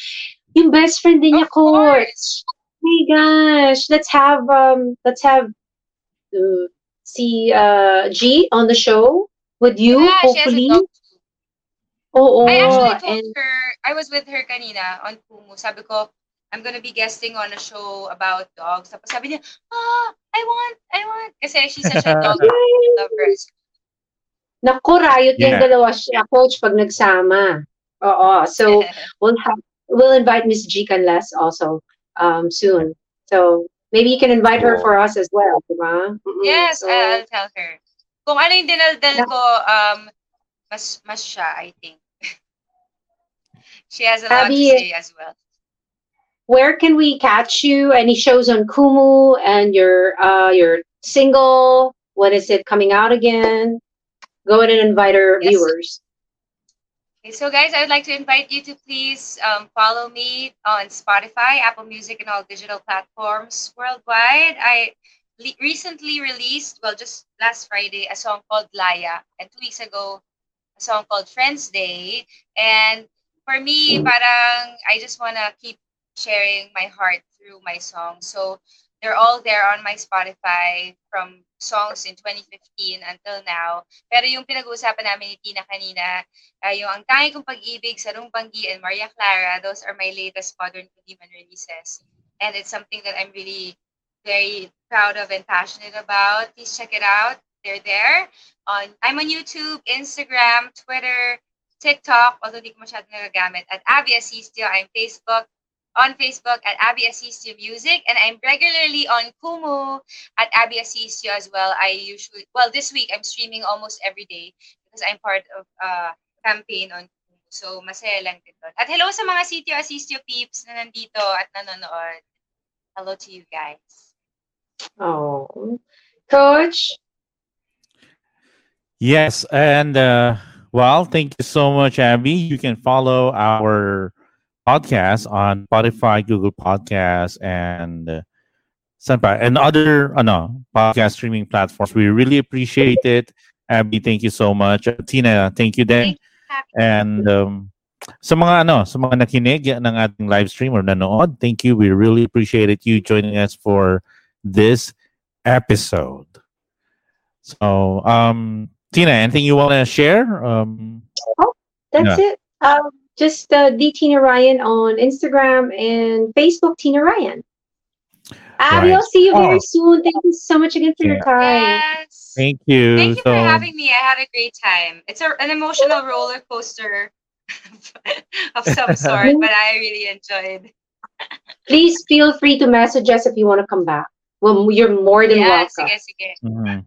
Speaker 6: Yung best friend din niya,
Speaker 4: Of course.
Speaker 6: coach. My gosh, let's have um, let's have uh, see uh G on the show with you,
Speaker 4: Yeah, she has a
Speaker 6: hopefully.
Speaker 4: dog too.
Speaker 6: Oh,
Speaker 4: I actually
Speaker 6: oh,
Speaker 4: told
Speaker 6: and
Speaker 4: her, I was with her kanina on Kumu. Sabi ko, I'm gonna be guesting on a show about dogs. Tapos sabi niya, ah, I want, I want. Kasi she's such a dog lover.
Speaker 6: naku, riot yung
Speaker 3: Yeah.
Speaker 6: dalawa siya, coach, pag nagsama. Oo, so we'll have we'll invite Miss G Canlas also um soon. So maybe you can invite her for us as well, diba?
Speaker 4: Yes,
Speaker 6: So,
Speaker 4: I'll tell her. Kung ano yung dinaldal ko, um, mas, mas siya, I think. she has a lot
Speaker 6: Abby,
Speaker 4: to say as well.
Speaker 6: where can we catch you? Any shows on Kumu and your uh your single? When is it coming out again? Go ahead and invite our
Speaker 4: Yes.
Speaker 6: viewers.
Speaker 4: Okay, so guys, I would like to invite you to please um, follow me on Spotify, Apple Music, and all digital platforms worldwide. I le- recently released, well, just last Friday, a song called Laya, and two weeks ago, a song called Friends Day. And for me, parang I just wanna keep sharing my heart through my song. So they're all there on my Spotify from songs in 2015 until now. Pero yung pinag-uusapan namin ni Tina kanina, uh, yung Ang Tangi Kong Pag-ibig, Sarong Panggi, and Maria Clara, those are my latest modern Kudiman releases. And it's something that I'm really very proud of and passionate about. Please check it out. They're there. On I'm on YouTube, Instagram, Twitter, TikTok, although di ko masyado nagagamit, at Abby Asistio. I'm Facebook, on Facebook at Abby Asistio Music, and I'm regularly on Kumu at Abby Asistio as well. I usually, well, this week I'm streaming almost every day because I'm part of a campaign on Kumu. So, masaya lang din doon. At hello sa mga Sitio Asistio peeps na nandito at nanonood. Hello to you guys.
Speaker 6: Oh, Coach.
Speaker 3: Yes, and uh, well, thank you so much, Abby. You can follow our podcast on Spotify, Google Podcasts, and uh, saan and other ano, podcast streaming platforms. We really appreciate it. Abby, thank you so much. Uh, Tina, thank you then. And um, sa mga ano, sa mga nakinig ng ating live stream or nanood, thank you. We really appreciated you joining us for this episode. So, um, Tina, anything you want to share? Um,
Speaker 6: That's it. Um, just uh, D Tina Ryan on Instagram and Facebook, Tina Ryan. Abby,
Speaker 3: Right.
Speaker 6: I'll see you very
Speaker 3: Oh.
Speaker 6: soon. Thank you so much again for your time.
Speaker 4: Yes.
Speaker 3: thank you.
Speaker 4: Thank you
Speaker 3: so,
Speaker 4: for having me. I had a great time. It's a, an emotional roller coaster of some sort, but I really enjoyed.
Speaker 6: Please feel free to message us if you want to come back. Well, you're more than
Speaker 4: Yeah,
Speaker 6: welcome.
Speaker 4: sige, sige.
Speaker 3: Mhm.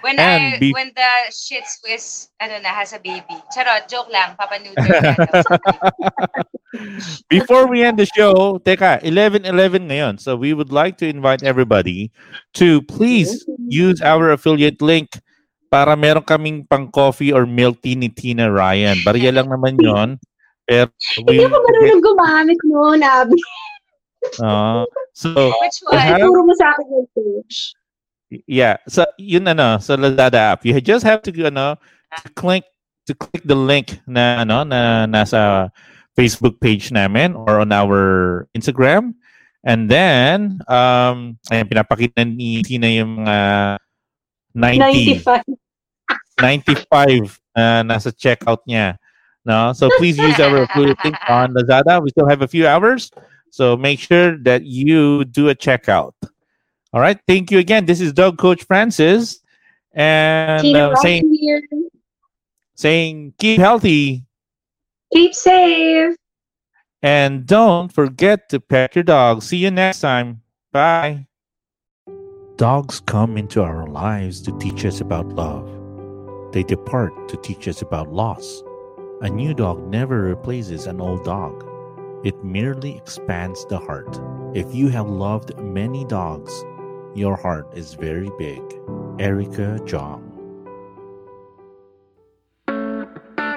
Speaker 4: When
Speaker 3: And
Speaker 4: I
Speaker 3: be-
Speaker 4: when the shit Swiss ano na has a baby. Charot, joke lang, Papa Neuter.
Speaker 3: Before we end the show, teka, 11-11 ngayon. So we would like to invite everybody to please use our affiliate link para meron kaming pang coffee or milk tea ni Tina Ryan. Bariya lang naman yon. Pero we,
Speaker 6: Hindi ako marunong gumamit noon, Abby.
Speaker 3: uh, so
Speaker 4: Which
Speaker 3: We have-
Speaker 4: one?
Speaker 6: Turo mo sa akin yung coach.
Speaker 3: Yeah, so yun ano, sa Lazada app. You just have to ano, to click to click the link na ano na nasa Facebook page namin or on our Instagram. And then um ayan pinapakita ni Tina yung mga 90
Speaker 6: 95.
Speaker 3: 95 na nasa checkout niya. No? So please use our link on Lazada. We still have a few hours. So make sure that you do a checkout. All right. Thank you again. This is Dog Coach Francis. And uh, saying,
Speaker 6: here.
Speaker 3: saying keep healthy
Speaker 6: Keep safe.
Speaker 3: and don't forget to pet your dog. See you next time. Bye. Dogs come into our lives to teach us about love. They depart to teach us about loss. A new dog never replaces an old dog. It merely expands the heart. If you have loved many dogs, your heart is very big. Erica Jong.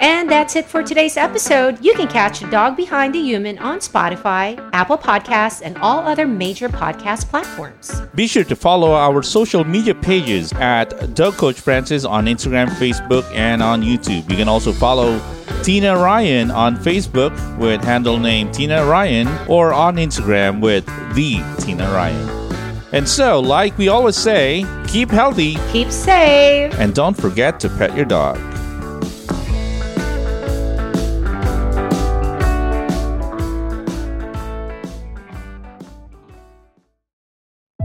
Speaker 6: And that's it for today's episode. You can catch Dog Behind the Human on Spotify, Apple Podcasts, and all other major podcast platforms.
Speaker 3: Be sure to follow our social media pages at Dog Coach Francis on Instagram, Facebook, and on YouTube. You can also follow Tina Ryan on Facebook with handle name Tina Ryan or on Instagram with the Tina Ryan. And so, like we always say, keep healthy
Speaker 6: Keep safe.
Speaker 3: and don't forget to pet your dog.